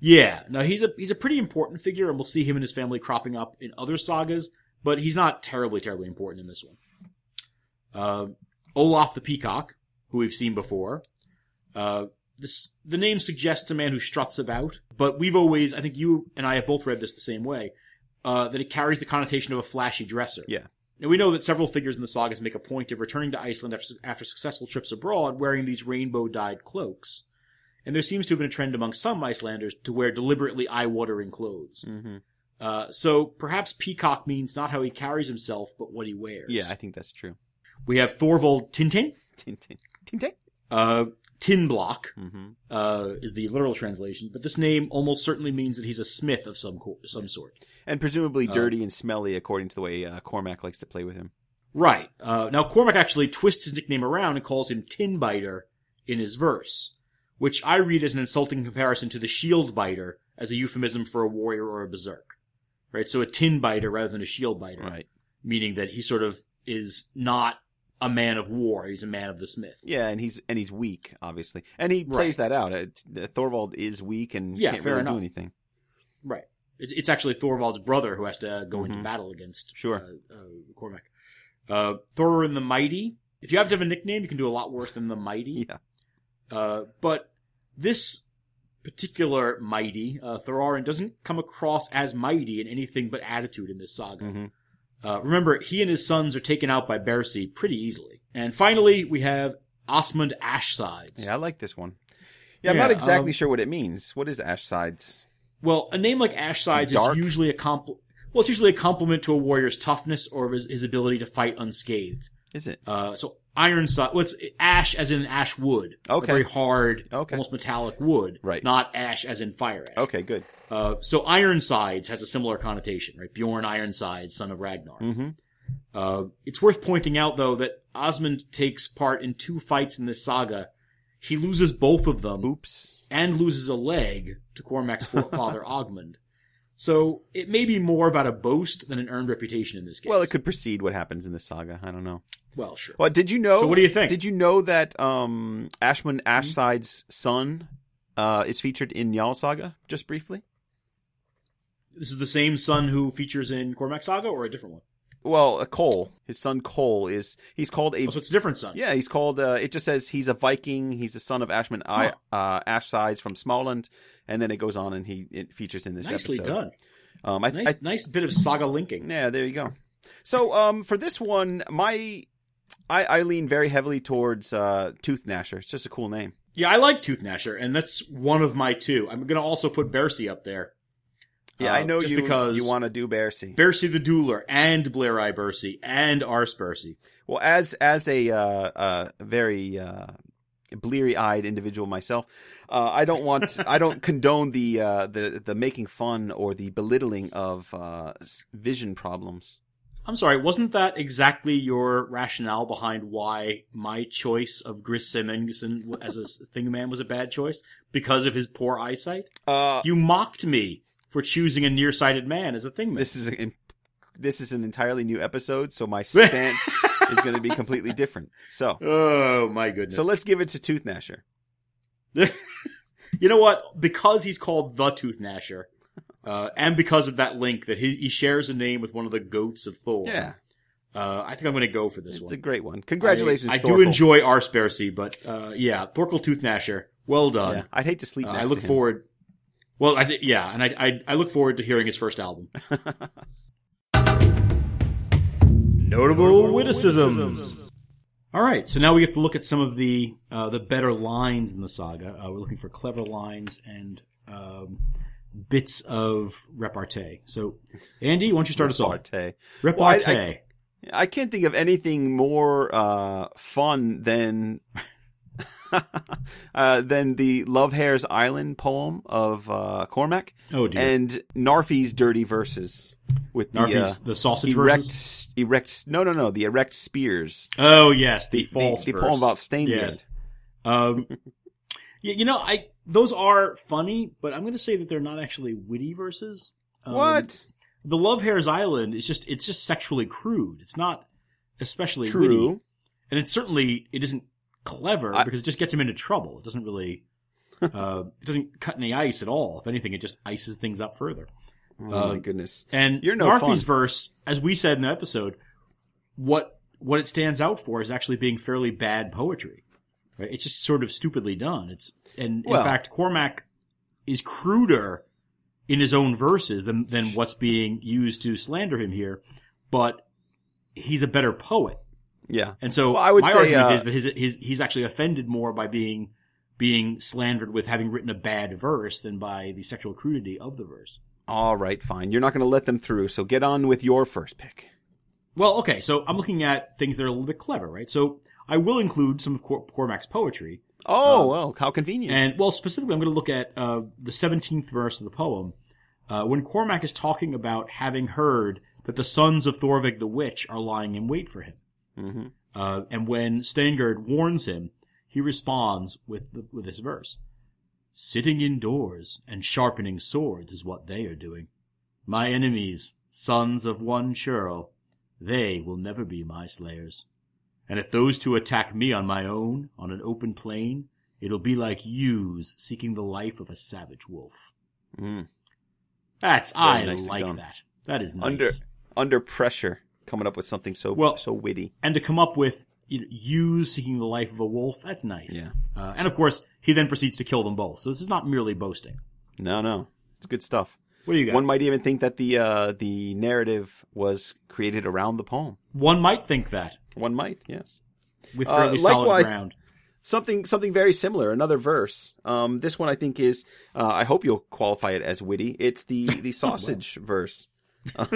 Yeah, no, he's a he's a pretty important figure, and we'll see him and his family cropping up in other sagas. But he's not terribly, terribly important in this one. Uh, Olaf the Peacock, who we've seen before. Uh, this the name suggests a man who struts about, but we've always, I think you and I have both read this the same way, uh, that it carries the connotation of a flashy dresser. Yeah. And we know that several figures in the sagas make a point of returning to Iceland after, after successful trips abroad wearing these rainbow dyed cloaks. And there seems to have been a trend among some Icelanders to wear deliberately eye watering clothes. hmm Uh, so perhaps peacock means not how he carries himself, but what he wears. Yeah, I think that's true. We have Thorvald Tintin. Tintin. Tintin. Uh, Tin Block hmm uh, is the literal translation, but this name almost certainly means that he's a smith of some co- some sort. And presumably Uh, dirty and smelly, according to the way uh, Cormac likes to play with him. Right. Uh, now Cormac actually twists his nickname around and calls him Tin Biter in his verse, which I read as an insulting comparison to the Shield Biter as a euphemism for a warrior or a berserk. Right. So a Tin Biter rather than a Shield Biter, Right. meaning that he sort of is not a man of war; he's a man of the smith. Yeah, and he's and he's weak, obviously, and he plays that out. Uh, Thorvald is weak and Yeah, can't really do anything. Right. It's, it's actually Thorvald's brother who has to go into Mhm. battle against Sure. uh, uh, Cormac. Uh, Thorin the Mighty. If you have to have a nickname, you can do a lot worse than the Mighty. Yeah. Uh, but this particular Mighty, uh, Thorin, doesn't come across as mighty in anything but attitude in this saga. hmm Uh, remember, he and his sons are taken out by Bersi pretty easily. And finally, we have Asmund Ashsides. Yeah, I like this one. Yeah, I'm Yeah, not exactly um, sure what it means. What is Ash Sides? Well, a name like Ash Sides is usually a compl- well, it's usually a compliment to a warrior's toughness or his, his ability to fight unscathed. Is it? Uh, so iron side, well, ash as in ash wood. Okay. very hard, Okay. almost metallic wood. Right. Not ash as in fire ash. Okay, good. Uh, so Ironsides has a similar connotation, right? Bjorn Ironsides, son of Ragnar. hmm Uh, it's worth pointing out though that Asmund takes part in two fights in this saga. He loses both of them Oops. and loses a leg to Cormac's fa- father Ogmund. So it may be more about a boast than an earned reputation in this case. Well, it could precede what happens in the saga. I don't know. Well, sure. Well, did you know? So what do you think? Did you know that um, Asmund Hmm? Ashside's son uh, is featured in Jarl Saga? Just briefly. This is the same son who features in Cormac Saga, or a different one? Well, uh, Cole, his son Cole is he's called a Oh, so it's a different son. yeah he's called uh, it just says he's a Viking. He's the son of Asmund I, uh, Ashsides from Smaland, and then it goes on and he it features in this Nicely episode. done. Um, I, Nice, nice bit of saga linking. I, yeah, there you go. So um, for this one, my I, I lean very heavily towards uh, Tooth Gnasher. It's just a cool name. Yeah, I like Tooth Gnasher, and that's one of my two. I'm going to also put Bersi up there. Yeah, Uh, I know you because you want to do Bersi. Bersi the Dueler and Blair Eye Bersi and Ars Bersi. Well, as as a uh, uh, very uh, bleary-eyed individual myself, uh, I don't want I don't condone the uh, the the making fun or the belittling of uh, vision problems. I'm sorry, wasn't that exactly your rationale behind why my choice of Gris as a thing man was a bad choice? Because of his poor eyesight? Uh, You mocked me for choosing a nearsighted man as a thing this is a, this is an entirely new episode, so my stance is going to be completely different. So oh my goodness. so let's give it to Tooth Gnasher. you know what? Because he's called the Tooth Gnasher, uh, and because of that link that he, he shares a name with one of the goats of Thor. Yeah, Uh, I think I'm going to go for this it's one. It's a great one. Congratulations, I, I do enjoy Arspersy, but uh, yeah, Thorkel Tooth Gnasher. Well done. Yeah, I'd hate to sleep Uh, I look forward. Well, I yeah, and I, I I look forward to hearing his first album. Notable witticisms. All right, so now we have to look at some of the uh, the better lines in the saga. Uh, we're looking for clever lines and um, bits of repartee. So, Andy, why don't you start us off? Repartee. Repartee. Well, I- I can't think of anything more uh, fun than uh, than the Love Hare's Island poem of uh, Cormac oh dear, and Narfi's dirty verses with the uh, Narfi's the sausage erect verses. erect no no no the erect spears Oh yes, the, the, false the verse. poem about Stainbeard. Yes. Um, yeah, you know, I those are funny, but I'm going to say that they're not actually witty verses. Um, What? the Love Hare's Island is just it's just sexually crude. It's not especially True. witty, and it's certainly it isn't clever I- because it just gets him into trouble. It doesn't really. uh, it doesn't cut any ice at all. If anything, it just ices things up further. Oh Uh, my goodness! And You're no Narfi's fun. verse, as we said in the episode, what what it stands out for is actually being fairly bad poetry. Right? It's just sort of stupidly done. It's and Well- in fact, Cormac is cruder in his own verses than than what's being used to slander him here, but he's a better poet. Yeah, And so Well, I would my say, argument uh, is that his, his he's actually offended more by being being slandered with having written a bad verse than by the sexual crudity of the verse. all right, fine. You're not going to let them through, so get on with your first pick. Well, okay, so I'm looking at things that are a little bit clever, right? So I will include some of Cor- Cormac's poetry, Oh Um, well, how convenient. and well, specifically, I'm going to look at uh, the 17th verse of the poem uh, when Cormac is talking about having heard that the sons of Thorveig the Witch are lying in wait for him, hmm uh, and when Steingerd warns him, he responds with the, with this verse: "Sitting indoors and sharpening swords is what they are doing. My enemies, sons of one churl, they will never be my slayers. And if those two attack me on my own, on an open plain, it'll be like ewes seeking the life of a savage wolf. Mm. That's, I nicely like that. That is nice. Under under pressure, coming up with something so Well- so witty. and to come up with you know, ewes seeking the life of a wolf, that's nice. Yeah. Uh, and of course, he then proceeds to kill them both. So this is not merely boasting. No, no, it's good stuff. What do you got? One might even think that the uh, the narrative was created around the poem. One might think that One might, yes. with Uh, fairly solid likewise- ground. something something very similar. Another verse. Um, this one I think is. Uh, I hope you'll qualify it as witty. It's the the sausage verse.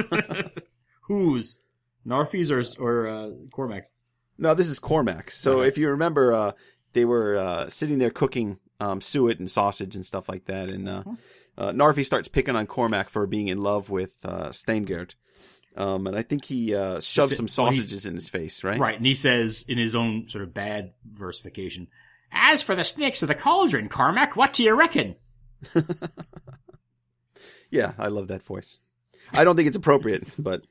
Whose? Narfi's or or uh, Cormac's? No, this is Cormac. So Okay. if you remember, uh, they were uh, sitting there cooking um, suet and sausage and stuff like that, and uh, uh, Narfi starts picking on Cormac for being in love with uh, Steingerd. Um, and I think he uh, shoves some well, sausages in his face, right? Right, and he says in his own sort of bad versification, "As for the snakes of the cauldron, Cormac, what do you reckon?" Yeah, I love that voice. I don't think it's appropriate, but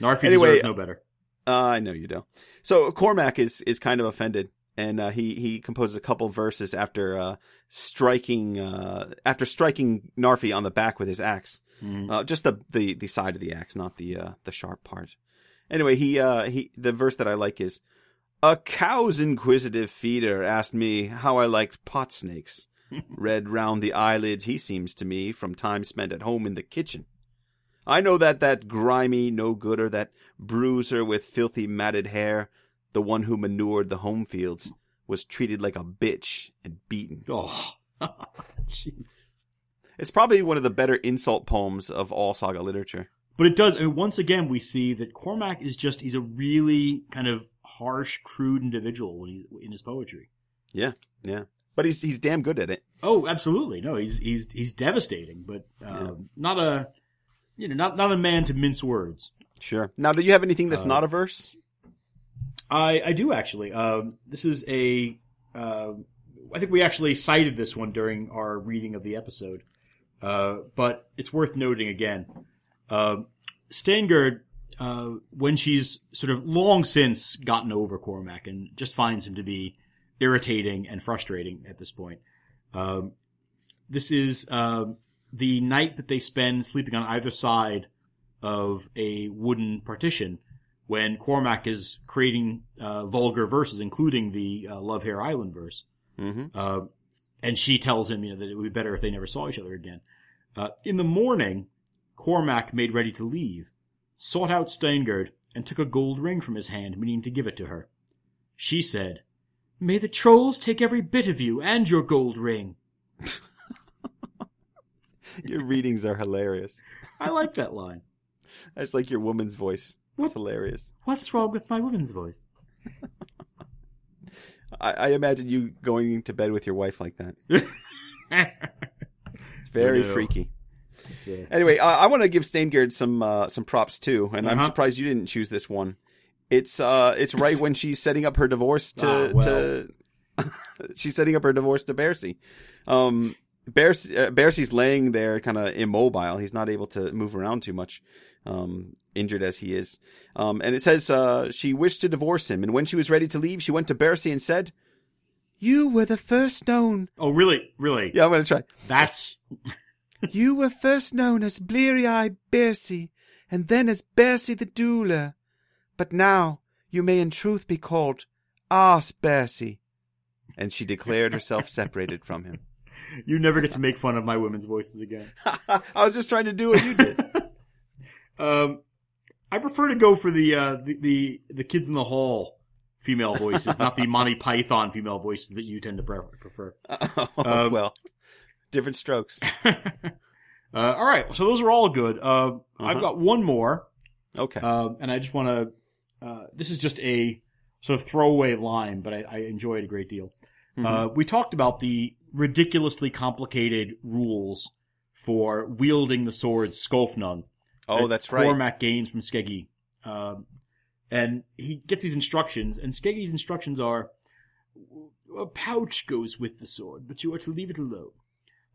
Narfi Anyway- deserves no better. Uh, I know you don't. So Cormac is is kind of offended, and uh, he he composes a couple verses after uh, striking uh, after striking Narfi on the back with his axe. Uh, just the, the the side of the axe, not the uh, the sharp part. Anyway, he uh, he the verse that I like is a cow's inquisitive feeder asked me how I liked pot snakes. Red round the eyelids, he seems to me from time spent at home in the kitchen. I know that that grimy no gooder, that bruiser with filthy matted hair, the one who manured the home fields, was treated like a bitch and beaten. Oh, jeez. It's probably one of the better insult poems of all saga literature. But it does. I mean, once again, we see that Cormac is just—he's a really kind of harsh, crude individual when he, in his poetry. Yeah, yeah. But he's he's damn good at it. Oh, absolutely. No, he's he's he's devastating, but uh, not a you know not not a man to mince words. Sure. Now, do you have anything that's Uh, not a verse? I I do actually. Um, this is a. Uh, I think we actually cited this one during our reading of the episode, uh, but it's worth noting again. Uh, Steingerd, uh, when she's sort of long since gotten over Cormac and just finds him to be irritating and frustrating at this point. Um, this is uh, the night that they spend sleeping on either side of a wooden partition when Cormac is creating uh, vulgar verses, including the uh, Love Hair Island verse. Mm-hmm. Uh, and she tells him, you know, that it would be better if they never saw each other again. Uh, in the morning, Cormac made ready to leave, sought out Steingerd, and took a gold ring from his hand, meaning to give it to her. She said, May the trolls take every bit of you and your gold ring. Your readings are hilarious. I like that line. That's like your woman's voice. What? It's hilarious. What's wrong with my woman's voice? I, I imagine you going to bed with your wife like that. It's very no. freaky. It's, uh, Anyway, I, I want to give Steingerd some uh, some props too, and I'm Uh-huh. surprised you didn't choose this one. It's uh, it's right when she's setting up her divorce to Ah, well. to. she's setting up her divorce to Bersi. Um, Bersi, uh, Bersi's laying there, kind of immobile. He's not able to move around too much, um, injured as he is. Um, and it says uh, she wished to divorce him, and when she was ready to leave, she went to Bersi and said, "You were the first known." oh, really? Really? Yeah, I'm gonna try. That's You were first known as Bleary Eye Bersi, and then as Bersi the Doula. But now you may in truth be called Arse Bersi. And she declared herself separated from him. You never get to make fun of my women's voices again. I was just trying to do what you did. Um, I prefer to go for the uh, the, the the kids in the hall female voices, not the Monty Python female voices that you tend to prefer. Oh, Um, well, different strokes. uh, all right, so those are all good. Uh, I've Uh-huh. got one more, Okay. uh, and I just want to. Uh, this is just a sort of throwaway line, but I, I enjoy it a great deal. Mm-hmm. Uh, we talked about the ridiculously complicated rules for wielding the sword Skofnung. oh, that that's right. Cormac gains from Skeggi. Um, and he gets these instructions, and Skeggi's instructions are a pouch goes with the sword, but you are to leave it alone.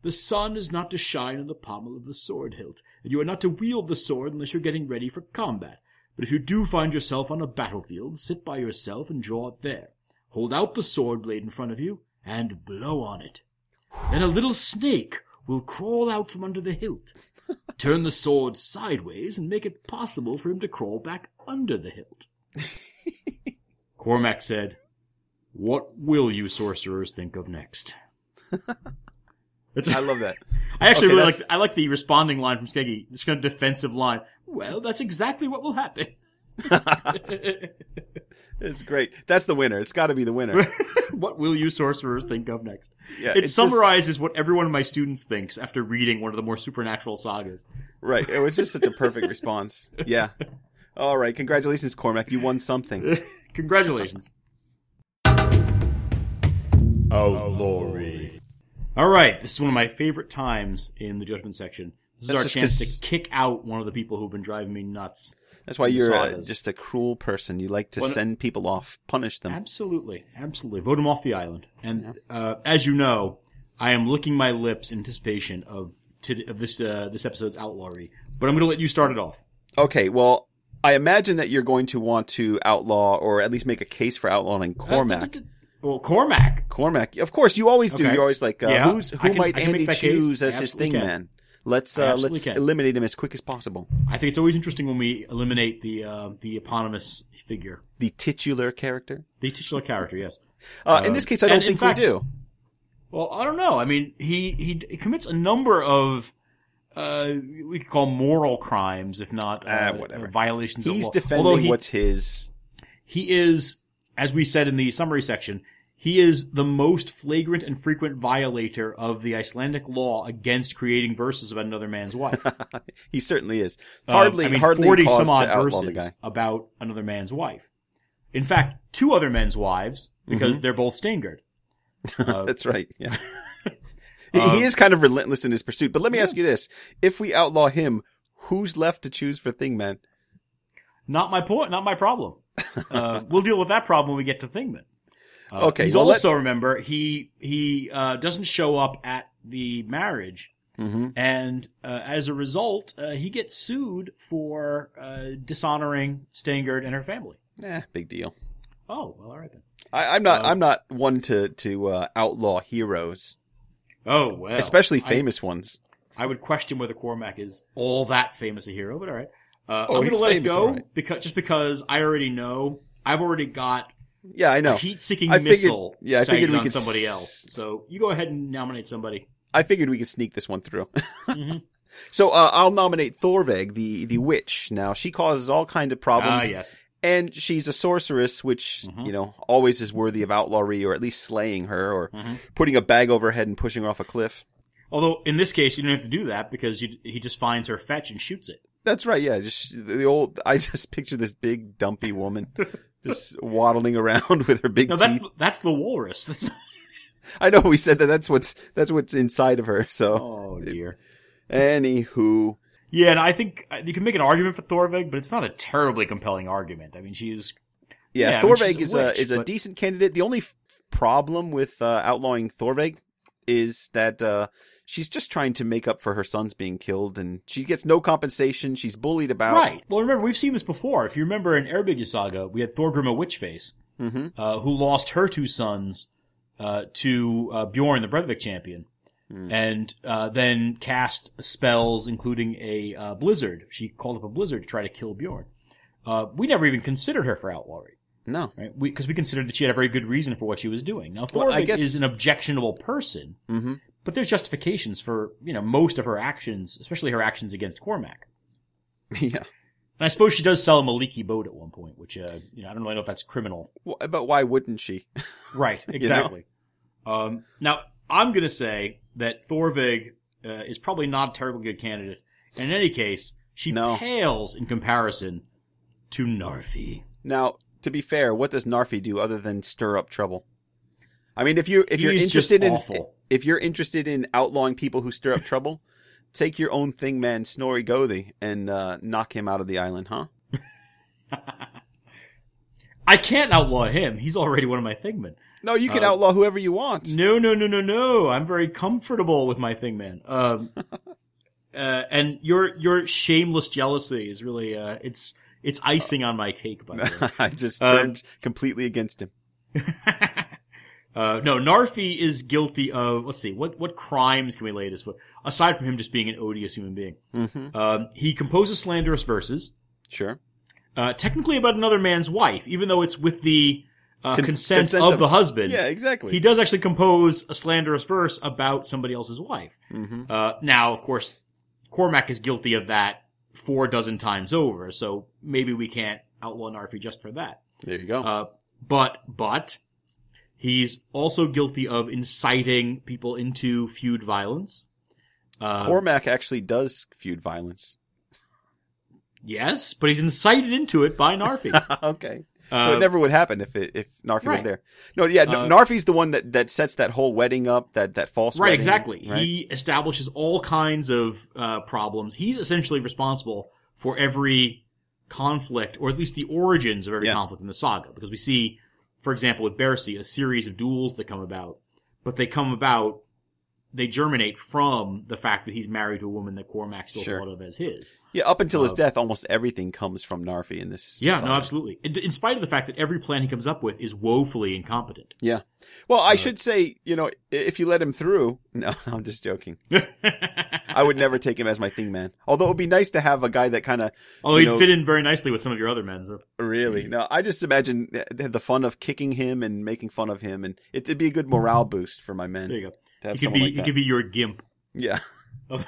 The sun is not to shine on the pommel of the sword hilt, and you are not to wield the sword unless you're getting ready for combat. But if you do find yourself on a battlefield, sit by yourself and draw it there. Hold out the sword blade in front of you, and blow on it. Then a little snake will crawl out from under the hilt. Turn the sword sideways and make it possible for him to crawl back under the hilt. Cormac said, What will you sorcerers think of next? It's, I love that. I actually Okay, really that's- like I like the responding line from Skeggi. This kind of defensive line. Well, that's exactly what will happen. It's great. That's the winner. It's got to be the winner. what will you sorcerers think of next? Yeah, it it's just- summarizes what every one of my students thinks after reading one of the more supernatural sagas. right. It was just such a perfect response. Yeah. All right. Congratulations, Cormac. You won something. Congratulations. Oh, Outlawry. All right, this is one of my favorite times in the judgment section. This is That's our chance chance 'cause- to kick out one of the people who've been driving me nuts. That's why you're uh, just a cruel person. You like to Well, send people off, punish them. Absolutely, absolutely. Vote them off the island. And uh, as you know, I am licking my lips in anticipation of to, of this uh, this episode's outlawry. But I'm going to let you start it off. Okay. Well, I imagine that you're going to want to outlaw or at least make a case for outlawing Cormac. Well, Cormac. Cormac, of course, you always do. Okay. You're always like, uh, Yeah, who's who can- might Andy choose as I his thing man? Let's uh, let's can. eliminate him as quick as possible. I think it's always interesting when we eliminate the uh, the eponymous figure, The titular character. the titular character. Yes. Uh, in this case, I don't think fact- we do. Well, I don't know. I mean, he he, he commits a number of uh, we could call moral crimes, if not uh, Ah, whatever. violations of He's defending Although he, what's his. he is, as we said in the summary section, he is the most flagrant and frequent violator of the Icelandic law against creating verses about another man's wife. he certainly is. Um, Hardly, I mean, hardly forty some odd outlaw the guy. verses about another man's wife. In fact, two other men's wives because Mm-hmm. they're both Steingerd. Uh, That's right. Yeah. he, Um, he is kind of relentless in his pursuit. But let me ask you this: If we outlaw him, who's left to choose for Thingman? Not my point. Not my problem. Uh, we'll deal with that problem when we get to Thingman. Uh, Okay, He's well, let- also remember he he uh, doesn't show up at the marriage, Mm-hmm. and uh, as a result, uh, he gets sued for uh, dishonoring Steingerd and her family. Eh, big deal. Oh well, all right then. I, I'm not. Uh, I'm not one to to uh, outlaw heroes, Oh well, especially I- famous ones. I would question whether Cormac is all that famous a hero, but all right. Uh, Oh, I'm going to let famous, it go right. because just because I already know I've already got Yeah, I know. heat-seeking I figured- missile yeah, I figured we could somebody s- else. So you go ahead and nominate somebody. I figured we could sneak this one through. Mhm. So uh, I'll nominate Thorveig, the the witch. Now she causes all kind of Ah, problems, yes. and she's a sorceress, which Mhm. you know always is worthy of outlawry or at least slaying her or Mhm. putting a bag over her head and pushing her off a cliff. Although in this case, you don't have to do that because you, he just finds her fetch and shoots it. That's right. Yeah, just the old. I just picture this big dumpy woman just waddling around with her big No, teeth. that's that's the walrus. That's, I know we said that. That's what's that's what's inside of her. So, oh dear. anywho, Yeah, and I think uh, you can make an argument for Thorveig, but it's not a terribly compelling argument. I mean, she's yeah, Yeah, I mean, Thorveig a is a witch, is a decent candidate. The only f- problem with uh, outlawing Thorveig is that uh, she's just trying to make up for her sons being killed, and she gets no compensation. She's bullied about. right. Well, remember we've seen this before. If you remember in Eyrbyggja Saga, we had Thorgrim a Witchface, hmm uh, who lost her two sons uh, to uh, Bjorn, the Breidavik champion, Hmm. and uh, then cast spells, including a uh, blizzard. She called up a blizzard to try to kill Bjorn. Uh, we never even considered her for outlawry, No. right? Because we, considered that she had a very good reason for what she was doing. Now, Well, I guess- is an objectionable person, hmm but there's justifications for you know most of her actions, especially her actions against Cormac. yeah. And I suppose she does sell him a leaky boat at one point, which uh, you know I don't really know if that's criminal. Wh- But why wouldn't she? Right, exactly. Um, now I'm gonna say that Thorveig uh, is probably not a terribly good candidate. And in any case, she No. pales in comparison to Narfi. Now, to be fair, what does Narfi do other than stir up trouble? I mean, if you if you're He's interested in awful. if you're interested in outlawing people who stir up trouble, take your own thing man Snorri Gothi and uh, knock him out of the island, huh? I can't outlaw him. He's already one of my thingmen. No, you can Uh, outlaw whoever you want. No, no, no, no, no. I'm very comfortable with my thingman. Um, uh, and your your shameless jealousy is really uh, it's it's icing on my cake. By the way. I just Uh, turned completely against him. Uh, no, Narfi is guilty of let's see what what crimes can we lay at his foot aside from him just being an odious human being. hmm Um, he composes slanderous verses, Sure. uh, technically about another man's wife, even though it's with the uh, Con- consent, consent of, of- the husband. Yeah, exactly. He does actually compose a slanderous verse about somebody else's wife. hmm Uh, now, of course, Cormac is guilty of that four dozen times over, so maybe we can't outlaw Narfi just for that. There you go. Uh, but but he's also guilty of inciting people into feud violence. Uh, Cormac actually does feud violence. yes, but he's incited into it by Narfi. okay. so Uh, it never would happen if it, if Narfi right. was there. No, yeah, Uh, Narfi's the one that, that sets that whole wedding up, that, that false Right, wedding, exactly. right? He establishes all kinds of uh, problems. He's essentially responsible for every conflict, or at least the origins of every Yeah. conflict in the saga. Because we see, for example, with Bersi, a series of duels that come about, but they come about, they germinate from the fact that he's married to a woman that Cormac still Sure. thought of as his. yeah, up until his uh, death, almost everything comes from Narfi in this. Yeah, saga. no, absolutely. In, in spite of the fact that every plan he comes up with is woefully incompetent. Yeah. Well, I should say, you know, if you let him through, no, I'm just joking. I would never take him as my thing man. Although it would be nice to have a guy that kind of Although You he'd know- fit in very nicely with some of your other men. So. really. No, I just imagine the the fun of kicking him and making fun of him, and it'd be a good morale boost for my men. There you go. To have He could be like he could be your gimp. Yeah.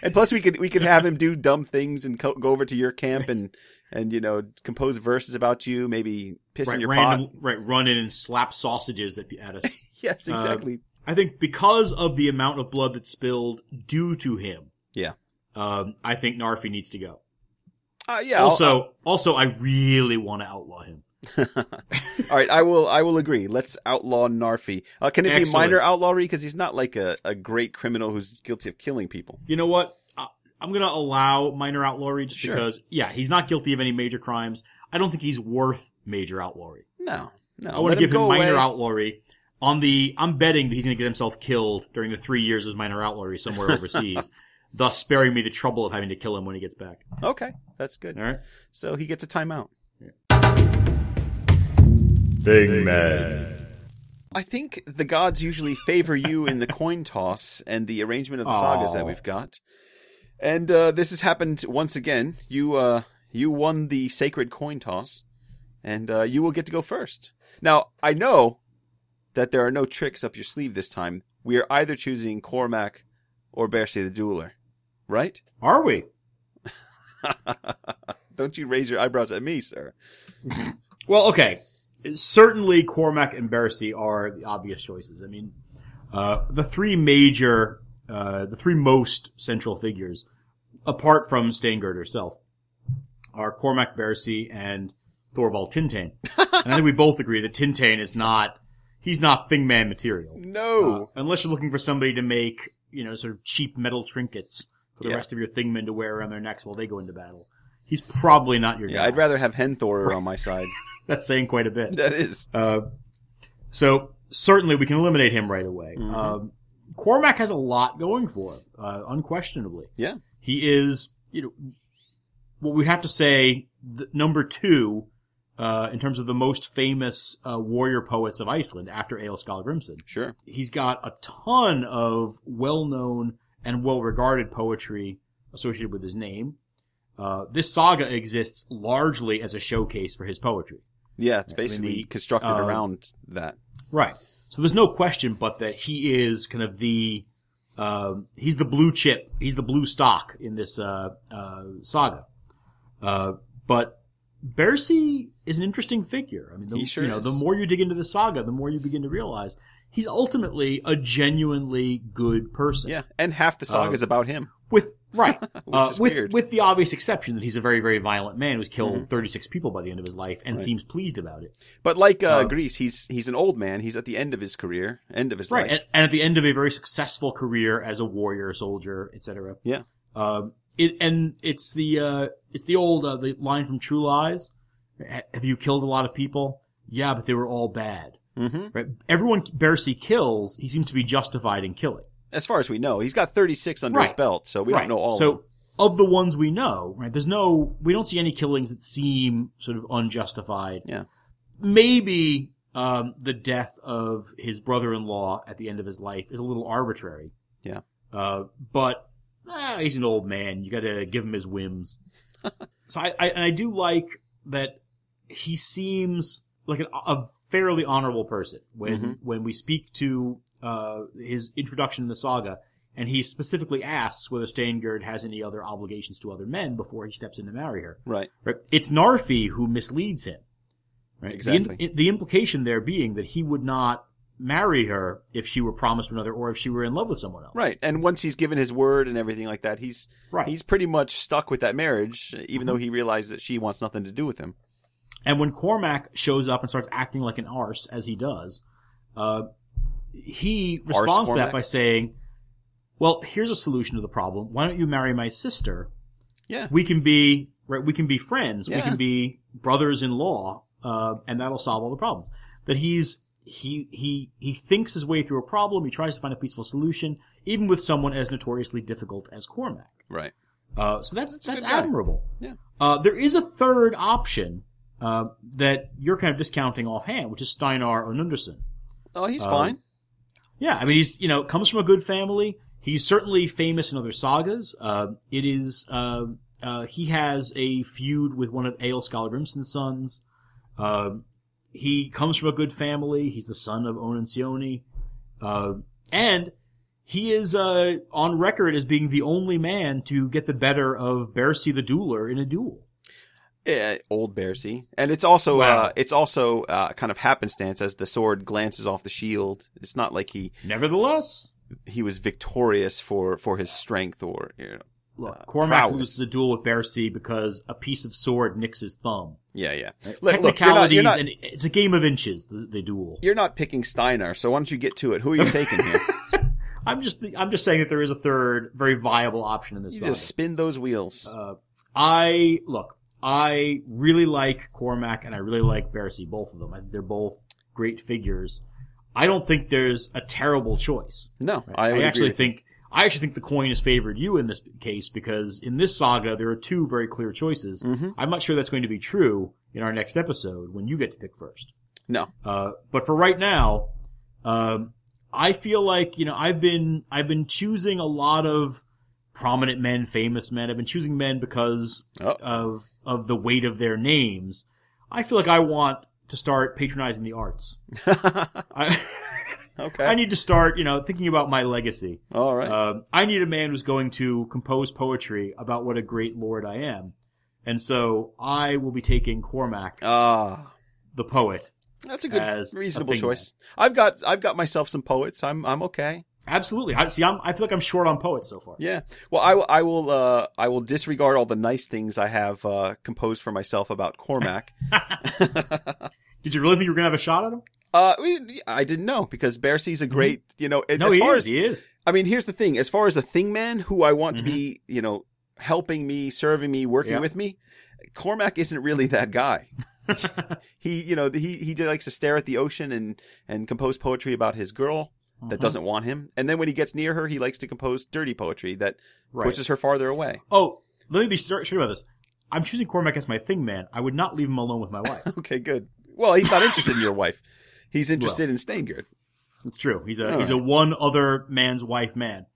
And plus, we could we could have him do dumb things and co- go over to your camp and and you know compose verses about you, maybe piss in your random, pot. right, run in and slap sausages at, at us. Yes, exactly. I think because of the amount of blood that's spilled due to him, yeah. um, I think Narfi needs to go. Uh, yeah. I'll- also, also, I really want to outlaw him. All right, I will. I will agree. Let's outlaw Narfi. Uh, can it be minor outlawry? Because he's not like a, a great criminal who's guilty of killing people. You know what? I, I'm going to allow minor outlawry just Sure. because, yeah, he's not guilty of any major crimes. I don't think he's worth major outlawry. No, no. I want to give him go minor away. outlawry. On the, I'm betting that he's going to get himself killed during the three years of minor outlawry somewhere overseas, thus sparing me the trouble of having to kill him when he gets back. Okay, that's good. All right. So he gets a timeout. Thing Man. I think the gods usually favor you in the coin toss and the arrangement of the sagas that we've got. And uh, this has happened once again. You uh, you won the sacred coin toss, and uh, you will get to go first. Now I know that there are no tricks up your sleeve this time. We are either choosing Cormac or Bersi the Dueler, right? Are we? Don't you raise your eyebrows at me, sir? Well, okay. Certainly, Cormac and Bersi are the obvious choices. I mean, uh, the three major, uh, the three most central figures, apart from Steingerd herself, are Cormac Bersi and Thorvald Tintain. and I think we both agree that Tintain is not, he's not Thingman material. No. Uh, unless you're looking for somebody to make, you know, sort of cheap metal trinkets for the Yeah. rest of your Thingmen to wear around their necks while they go into battle. He's probably not your yeah, guy. I'd rather have Henthor on my side. That's saying quite a bit. That is. Uh, so certainly we can eliminate him right away. Mhm. Um, Cormac has a lot going for him, uh, unquestionably. Yeah. He is, you know, what we have to say, the, number two, uh, in terms of the most famous, uh, warrior poets of Iceland after Skallagrimsson. Sure. He's got a ton of well-known and well-regarded poetry associated with his name. Uh, this saga exists largely as a showcase for his poetry. Yeah, it's I mean, basically the, constructed uh, around that. Right. So there's no question but that he is kind of the, um, he's the blue chip, he's the blue stock in this, uh, uh, saga. Uh, but Bersi is an interesting figure. I mean, the, He sure you know, is. the more you dig into the saga, the more you begin to realize he's ultimately a genuinely good person. Yeah, and half the song Uh, is about him. With, right. Which uh, is with, weird. with the obvious exception that he's a very, very violent man who's killed Mhm. 36 people by the end of his life and Right. seems pleased about it. But like uh, uh, Gris, he's he's an old man. He's at the end of his career, end of his right life. and, and at the end of a very successful career as a warrior soldier etc Yeah. um it, and it's the uh it's the old uh, the line from true lies have you killed a lot of people yeah but they were all bad hmm right everyone Bersi kills he seems to be justified in killing As far as we know, he's got 36 under his belt, so we right don't know all. so of them. of the ones we know right there's no we don't see any killings that seem sort of unjustified Yeah. maybe um the death of his brother-in-law at the end of his life is a little arbitrary Yeah. uh but eh, he's an old man you gotta give him his whims so I, I and i do like that he seems like an, a fairly honorable person when Mhm. when we speak to uh his introduction in the saga and he specifically asks whether Steingerd has any other obligations to other men before he steps in to marry her. Right. Right? It's Narfi who misleads him. Right? Exactly. The, in- the implication there being that he would not marry her if she were promised to another or if she were in love with someone else. Right. And once he's given his word and everything like that, he's Right. Mm-hmm. he's pretty much stuck with that marriage, even though he realizes that she wants nothing to do with him. And when Cormac shows up and starts acting like an arse, as he does, uh, he responds to that by saying, "Well, here's a solution to the problem. Why don't you marry my sister? Yeah. We can be right. We can be friends. We can be brothers-in-law, uh, and that'll solve all the problems." That he's he he he thinks his way through a problem. He tries to find a peaceful solution, even with someone as notoriously difficult as Cormac. Right. Uh, so that's a that's, good guy. admirable. Yeah. Uh, there is a third option uh, that you're kind of discounting offhand, which is Steinar Onundarson. Oh, he's Um, fine. Yeah, I mean he's you know comes from a good family. He's certainly famous in other sagas. Uh, it is uh, uh, he has a feud with one of Egil Skallagrimsson's sons. Uh, he comes from a good family. He's the son of Onund Sjoni. Uh, and he is uh, on record as being the only man to get the better of Bersi the Dueler in a duel. Yeah, old Bersi. And it's also Wow. uh it's also uh kind of happenstance as the sword glances off the shield. It's not like he Nevertheless, he was victorious for for his strength or you know. look, Uh, Cormac prowess. loses a duel with Bersi because a piece of sword nicks his thumb. Yeah, yeah. Look, look, you're not, Technicalities, you're not, and it's a game of inches. The, the duel. you're not picking Steinar, so why don't you get to it? Who are you taking here? I'm just I'm just saying that there is a third very viable option in this you saga. just spin those wheels. Uh, I look. I really like Cormac and I really like Bersi, both of them. I think they're both great figures. I don't think there's a terrible choice. no, I, I, would actually think I actually think the coin has favored you in this case because in this saga there are two very clear choices. Mhm. I'm not sure that's going to be true in our next episode when you get to pick first. No. Uh, but for right now, um, I feel like you know I've been I've been choosing a lot of prominent men, famous men. I've been choosing men because Oh. of of the weight of their names. I feel like I want to start patronizing the arts. I okay. I need to start you know thinking about my legacy. All right. Um, I need a man who's going to compose poetry about what a great lord I am. And so I will be taking Cormac, Ah, the poet. that's a good, as a reasonable thing choice. I've got, I've got myself some poets. I'm, I'm okay. Absolutely. I see. I'm, I feel like I'm short on poets so far. Yeah. Well, I, will- I will, uh, I will disregard all the nice things I have uh, composed for myself about Cormac. Did you really think you were gonna have a shot at him? uh, I didn't know because Bersi's a great, you know, Mm-hmm. No, as he far is. as He is. I mean, here's the thing: as far as a thing man who I want to be, you know, helping me, serving me, working Yeah. with me, Cormac isn't really that guy. he, you know, he he likes to stare at the ocean and and compose poetry about his girl that Mhm. doesn't want him, and then when he gets near her, he likes to compose dirty poetry that Right. pushes her farther away. Oh, let me be straight about this. I'm choosing Cormac as my thing man. I would not leave him alone with my wife. Okay, good. Well, he's not interested in your wife. He's interested in Steingerd. It's true. He's a All he's a one other man's wife man.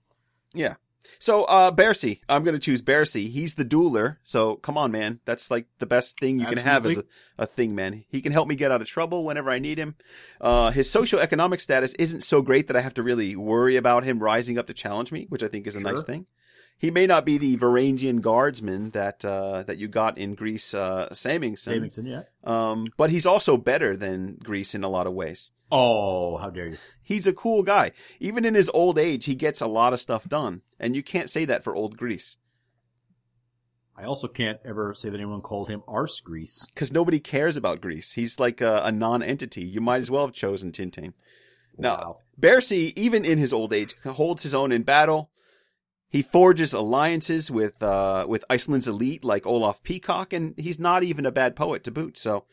Yeah. So, uh, Bersi, I'm going to choose Bersi. He's the dueler. So, come on, man. That's like the best thing you can have as a, a thing, man. He can help me get out of trouble whenever I need him. Uh, his socioeconomic status isn't so great that I have to really worry about him rising up to challenge me, which I think is a nice thing. He may not be the Varangian guardsman that, uh, that you got in Gris, uh, Saemingsson. Saemingsson, yeah. Um, but he's also better than Gris in a lot of ways. Oh, how dare you! He's a cool guy. Even in his old age, he gets a lot of stuff done. And you can't say that for old Gris. I also can't ever say that anyone called him arse Gris Because nobody cares about Gris. He's like a, a non-entity. You might as well have chosen Tintin. Now, Wow. Bersi, even in his old age, holds his own in battle. He forges alliances with uh, with Iceland's elite like Olaf Peacock, and he's not even a bad poet to boot. So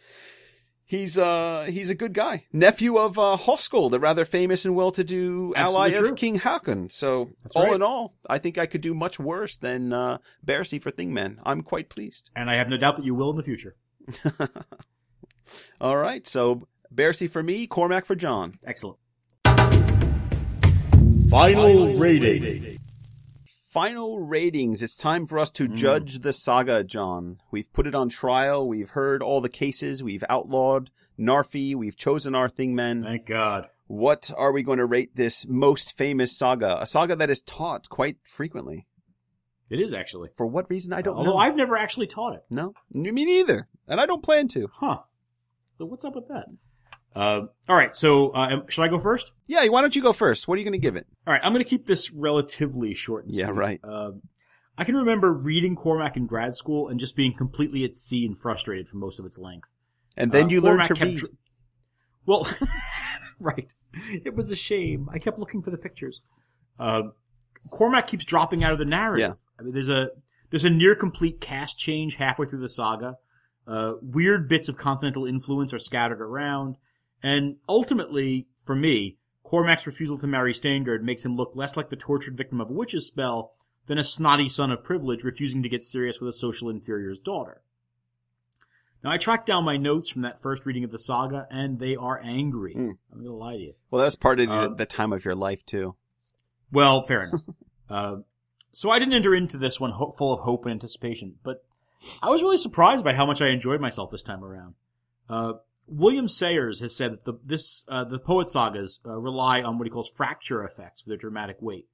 he's uh he's a good guy, nephew of uh, Hoskuld, a rather famous and well-to-do ally Absolutely of. King Haakon. So That's all right. in all, I think I could do much worse than uh, Bersi for Thingmen. I'm quite pleased. And I have no doubt that you will in the future. All right, so Bersi for me, Cormac for John. Excellent. Final rating. Final ratings. It's time for us to Hmm. judge the saga, John. We've put it on trial. We've heard all the cases. We've outlawed Narfi. We've chosen our Thingmen. Thank God. What are we going to rate this most famous saga? A saga that is taught quite frequently. It is actually. For what reason? I don't Although know. I've never actually taught it. No, me neither. And I don't plan to. Huh. So what's up with that? Uh, all right. So uh, should I go first? Yeah, why don't you go first? What are you going to give it? All right. I'm going to keep this relatively short. And Yeah, right. Um, I can remember reading Cormac in grad school and just being completely at sea and frustrated for most of its length. And then Uh, you learn Cormac to read. dr- Well, right. It was a shame. I kept looking for the pictures. Um, Cormac keeps dropping out of the narrative. Yeah. I mean, there's a there's a near complete cast change halfway through the saga. Uh, weird bits of continental influence are scattered around, and ultimately, for me, Cormac's refusal to marry Steingerd makes him look less like the tortured victim of a witch's spell than a snotty son of privilege refusing to get serious with a social inferior's daughter. Now, I tracked down my notes from that first reading of the saga, and they are angry. Mm. I'm gonna lie to you. Well, that's part of the, Uh, the time of your life too. Well, fair enough. uh, so I didn't enter into this one ho- full of hope and anticipation, but I was really surprised by how much I enjoyed myself this time around. Uh, William Sayers has said that the, this uh, the poet sagas uh, rely on what he calls fracture effects for their dramatic weight,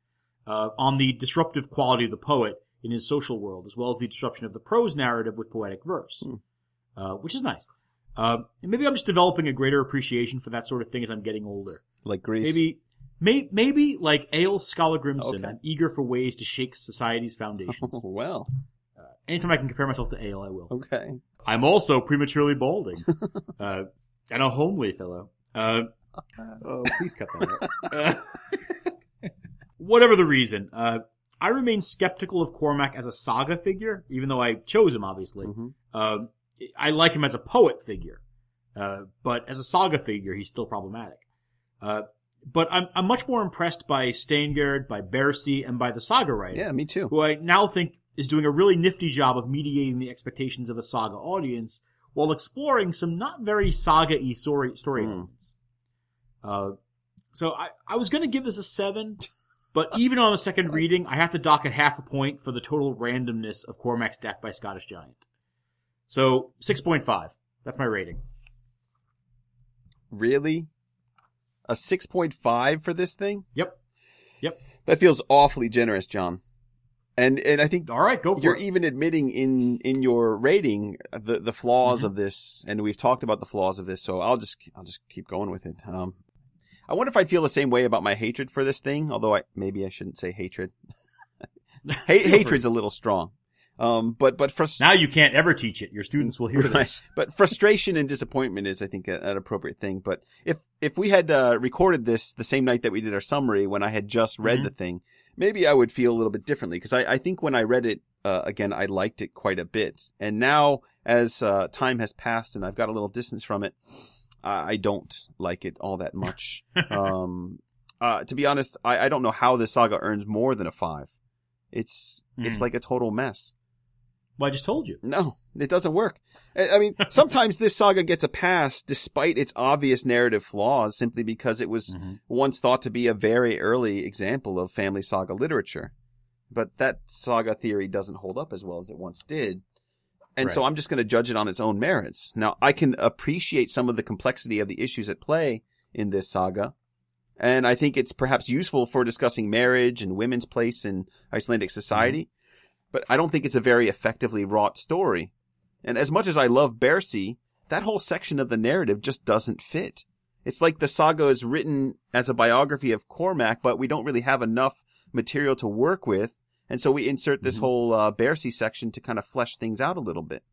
uh, on the disruptive quality of the poet in his social world, as well as the disruption of the prose narrative with poetic verse, uh, which is nice. Uh, maybe I'm just developing a greater appreciation for that sort of thing as I'm getting older. Like Gris. Maybe, may, maybe like Egil Skallagrimsson, Okay. I'm eager for ways to shake society's foundations. Oh, well, Anytime I can compare myself to Egil, I will. okay. I'm also prematurely balding, uh, and a homely fellow. Uh, oh, please cut that out. Uh, whatever the reason, uh, I remain skeptical of Cormac as a saga figure, even though I chose him, obviously. Mhm. Um, I like him as a poet figure, uh, but as a saga figure, he's still problematic. Uh, but I'm, I'm much more impressed by Steingerd, by Bersi, and by the saga writer, Yeah, me too. who I now think is doing a really nifty job of mediating the expectations of a saga audience while exploring some not very saga-y story, story Hmm. elements. Uh, so I, I was gonna give this a seven, but even on a second reading, I have to dock at half a point for the total randomness of Cormac's death by Scottish Giant. So, 6.5. That's my rating. Really? A 6.5 for this thing? Yep. Yep. That feels awfully generous, John. And and I think Alright, go for you're it. even admitting in in your rating the the flaws Mm-hmm. of this and we've talked about the flaws of this so i'll just i'll just keep going with it um i wonder if i'd feel the same way about my hatred for this thing although i maybe i shouldn't say hatred ha- free. hatred's a little strong um but but frust- Now you can't ever teach it. Your students will hear Right. this. but frustration and disappointment is i think a- an appropriate thing but if if we had uh, recorded this the same night that we did our summary when i had just read Mhm. the thing maybe i would feel a little bit differently because I, I think when i read it uh, again i liked it quite a bit and now as uh, time has passed and i've got a little distance from it i, I don't like it all that much um uh, to be honest I, I don't know how this saga earns more than a five it's it's Mhm. like a total mess Well, I just told you. no, it doesn't work. I mean, sometimes this saga gets a pass despite its obvious narrative flaws simply because it was Mhm. once thought to be a very early example of family saga literature. But that saga theory doesn't hold up as well as it once did. And so I'm just going to judge it on its own merits. Now, I can appreciate some of the complexity of the issues at play in this saga. And I think it's perhaps useful for discussing marriage and women's place in Icelandic society. But I don't think it's a very effectively wrought story. And as much as I love Bersi, that whole section of the narrative just doesn't fit. It's like the saga is written as a biography of Cormac, but we don't really have enough material to work with. And so we insert this Mhm. whole uh, Bersi section to kind of flesh things out a little bit.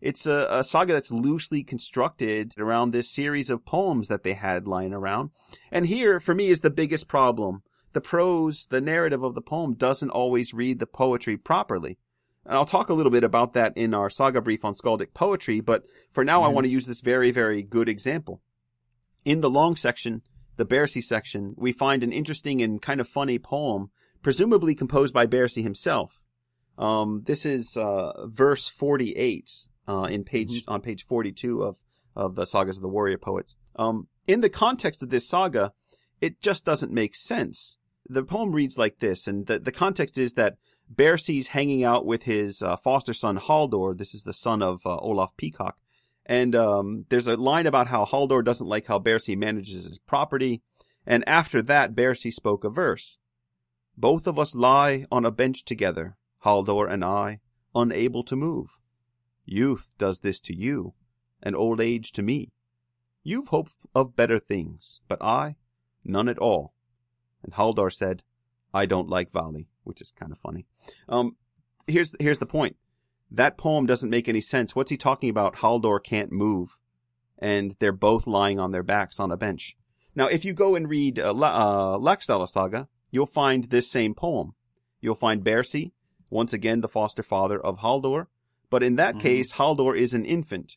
It's a, a saga that's loosely constructed around this series of poems that they had lying around. And here, for me, is the biggest problem. The prose, the narrative of the poem doesn't always read the poetry properly. And I'll talk a little bit about that in our saga brief on skaldic poetry, but for now I Mhm. want to use this very, very good example. In the long section, the Bersi section, we find an interesting and kind of funny poem, presumably composed by Bersi himself. Um, this is uh, verse 48 uh, in page on page 42 of of the sagas of the warrior poets. Um, in the context of this saga, it just doesn't make sense. The poem reads like this, and the, the context is that Bersi's hanging out with his uh, foster son Haldor. This is the son of uh, Olaf Peacock. And um, there's a line about how Haldor doesn't like how Bersi manages his property. And after that, Bersi spoke a verse. Both of us lie on a bench together, Haldor and I, unable to move. Youth does this to you, and old age to me. You've hope of better things, but I, none at all. And Haldor said, I don't like Vali, which is kind of funny. Um, here's, here's the point. That poem doesn't make any sense. What's he talking about? Haldor can't move, and they're both lying on their backs on a bench. Now, if you go and read uh, La- uh, Laxdaela Saga, you'll find this same poem. You'll find Bersi, once again the foster father of Haldor, but in that Mhm. case, Haldor is an infant.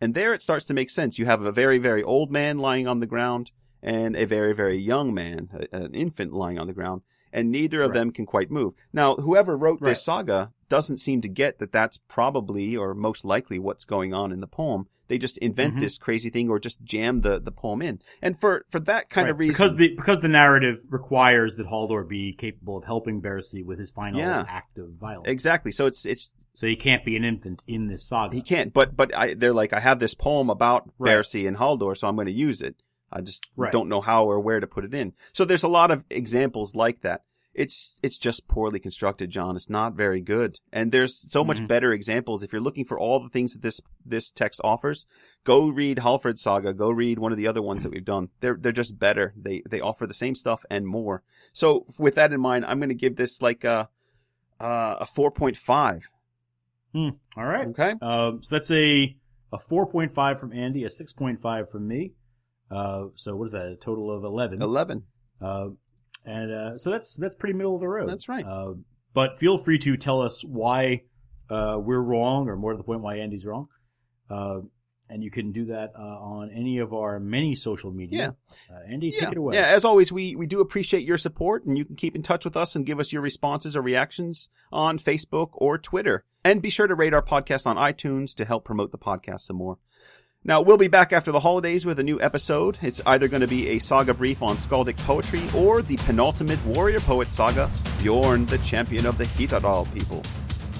And there it starts to make sense. You have a very, very old man lying on the ground and a very, very young man, a- an infant lying on the ground, and neither of Right. them can quite move. Now, whoever wrote Right. this saga doesn't seem to get that that's probably or most likely what's going on in the poem. They just invent Mhm. this crazy thing or just jam the, the poem in. And for, for that kind of reason. because the because the narrative requires that Haldor be capable of helping Bersi with his final Yeah. act of violence. exactly. So it's, it's, So he can't be an infant in this saga. he can't, but, but I, they're like, I have this poem about Right. Bersi and Haldor, so I'm going to use it. I just Right. don't know how or where to put it in. So there's a lot of examples like that. It's it's just poorly constructed, John. It's not very good. And there's so much Mhm. better examples. If you're looking for all the things that this this text offers, go read Hallfred Saga. Go read one of the other ones that we've done. They're they're just better. They they offer the same stuff and more. So with that in mind, I'm going to give this like a uh, a 4.5. Hmm. All right. Okay. Um, so that's a a four point five from Andy, a six point five from me. Uh, so what is that? A total of eleven. 11. Uh, and uh, so that's that's pretty middle of the road. That's right. Uh, but feel free to tell us why uh, we're wrong, or more to the point, why Andy's wrong. Uh, and you can do that uh, on any of our many social media. Uh, Andy, yeah. take it away. Yeah, as always, we, we do appreciate your support, and you can keep in touch with us and give us your responses or reactions on Facebook or Twitter. And be sure to rate our podcast on iTunes to help promote the podcast some more. Now, we'll be back after the holidays with a new episode. It's either going to be a saga brief on Skaldic poetry or the penultimate warrior poet saga, Bjorn, the champion of the Hitardal people.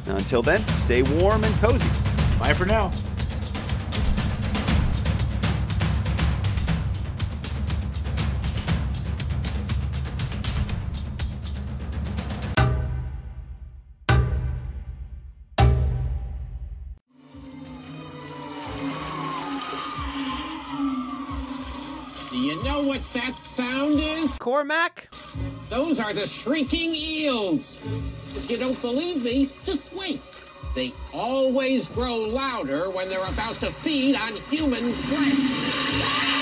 Now, until then, stay warm and cozy. Bye for now. That sound is? Cormac? Those are the shrieking eels. If you don't believe me, just wait. They always grow louder when they're about to feed on human flesh.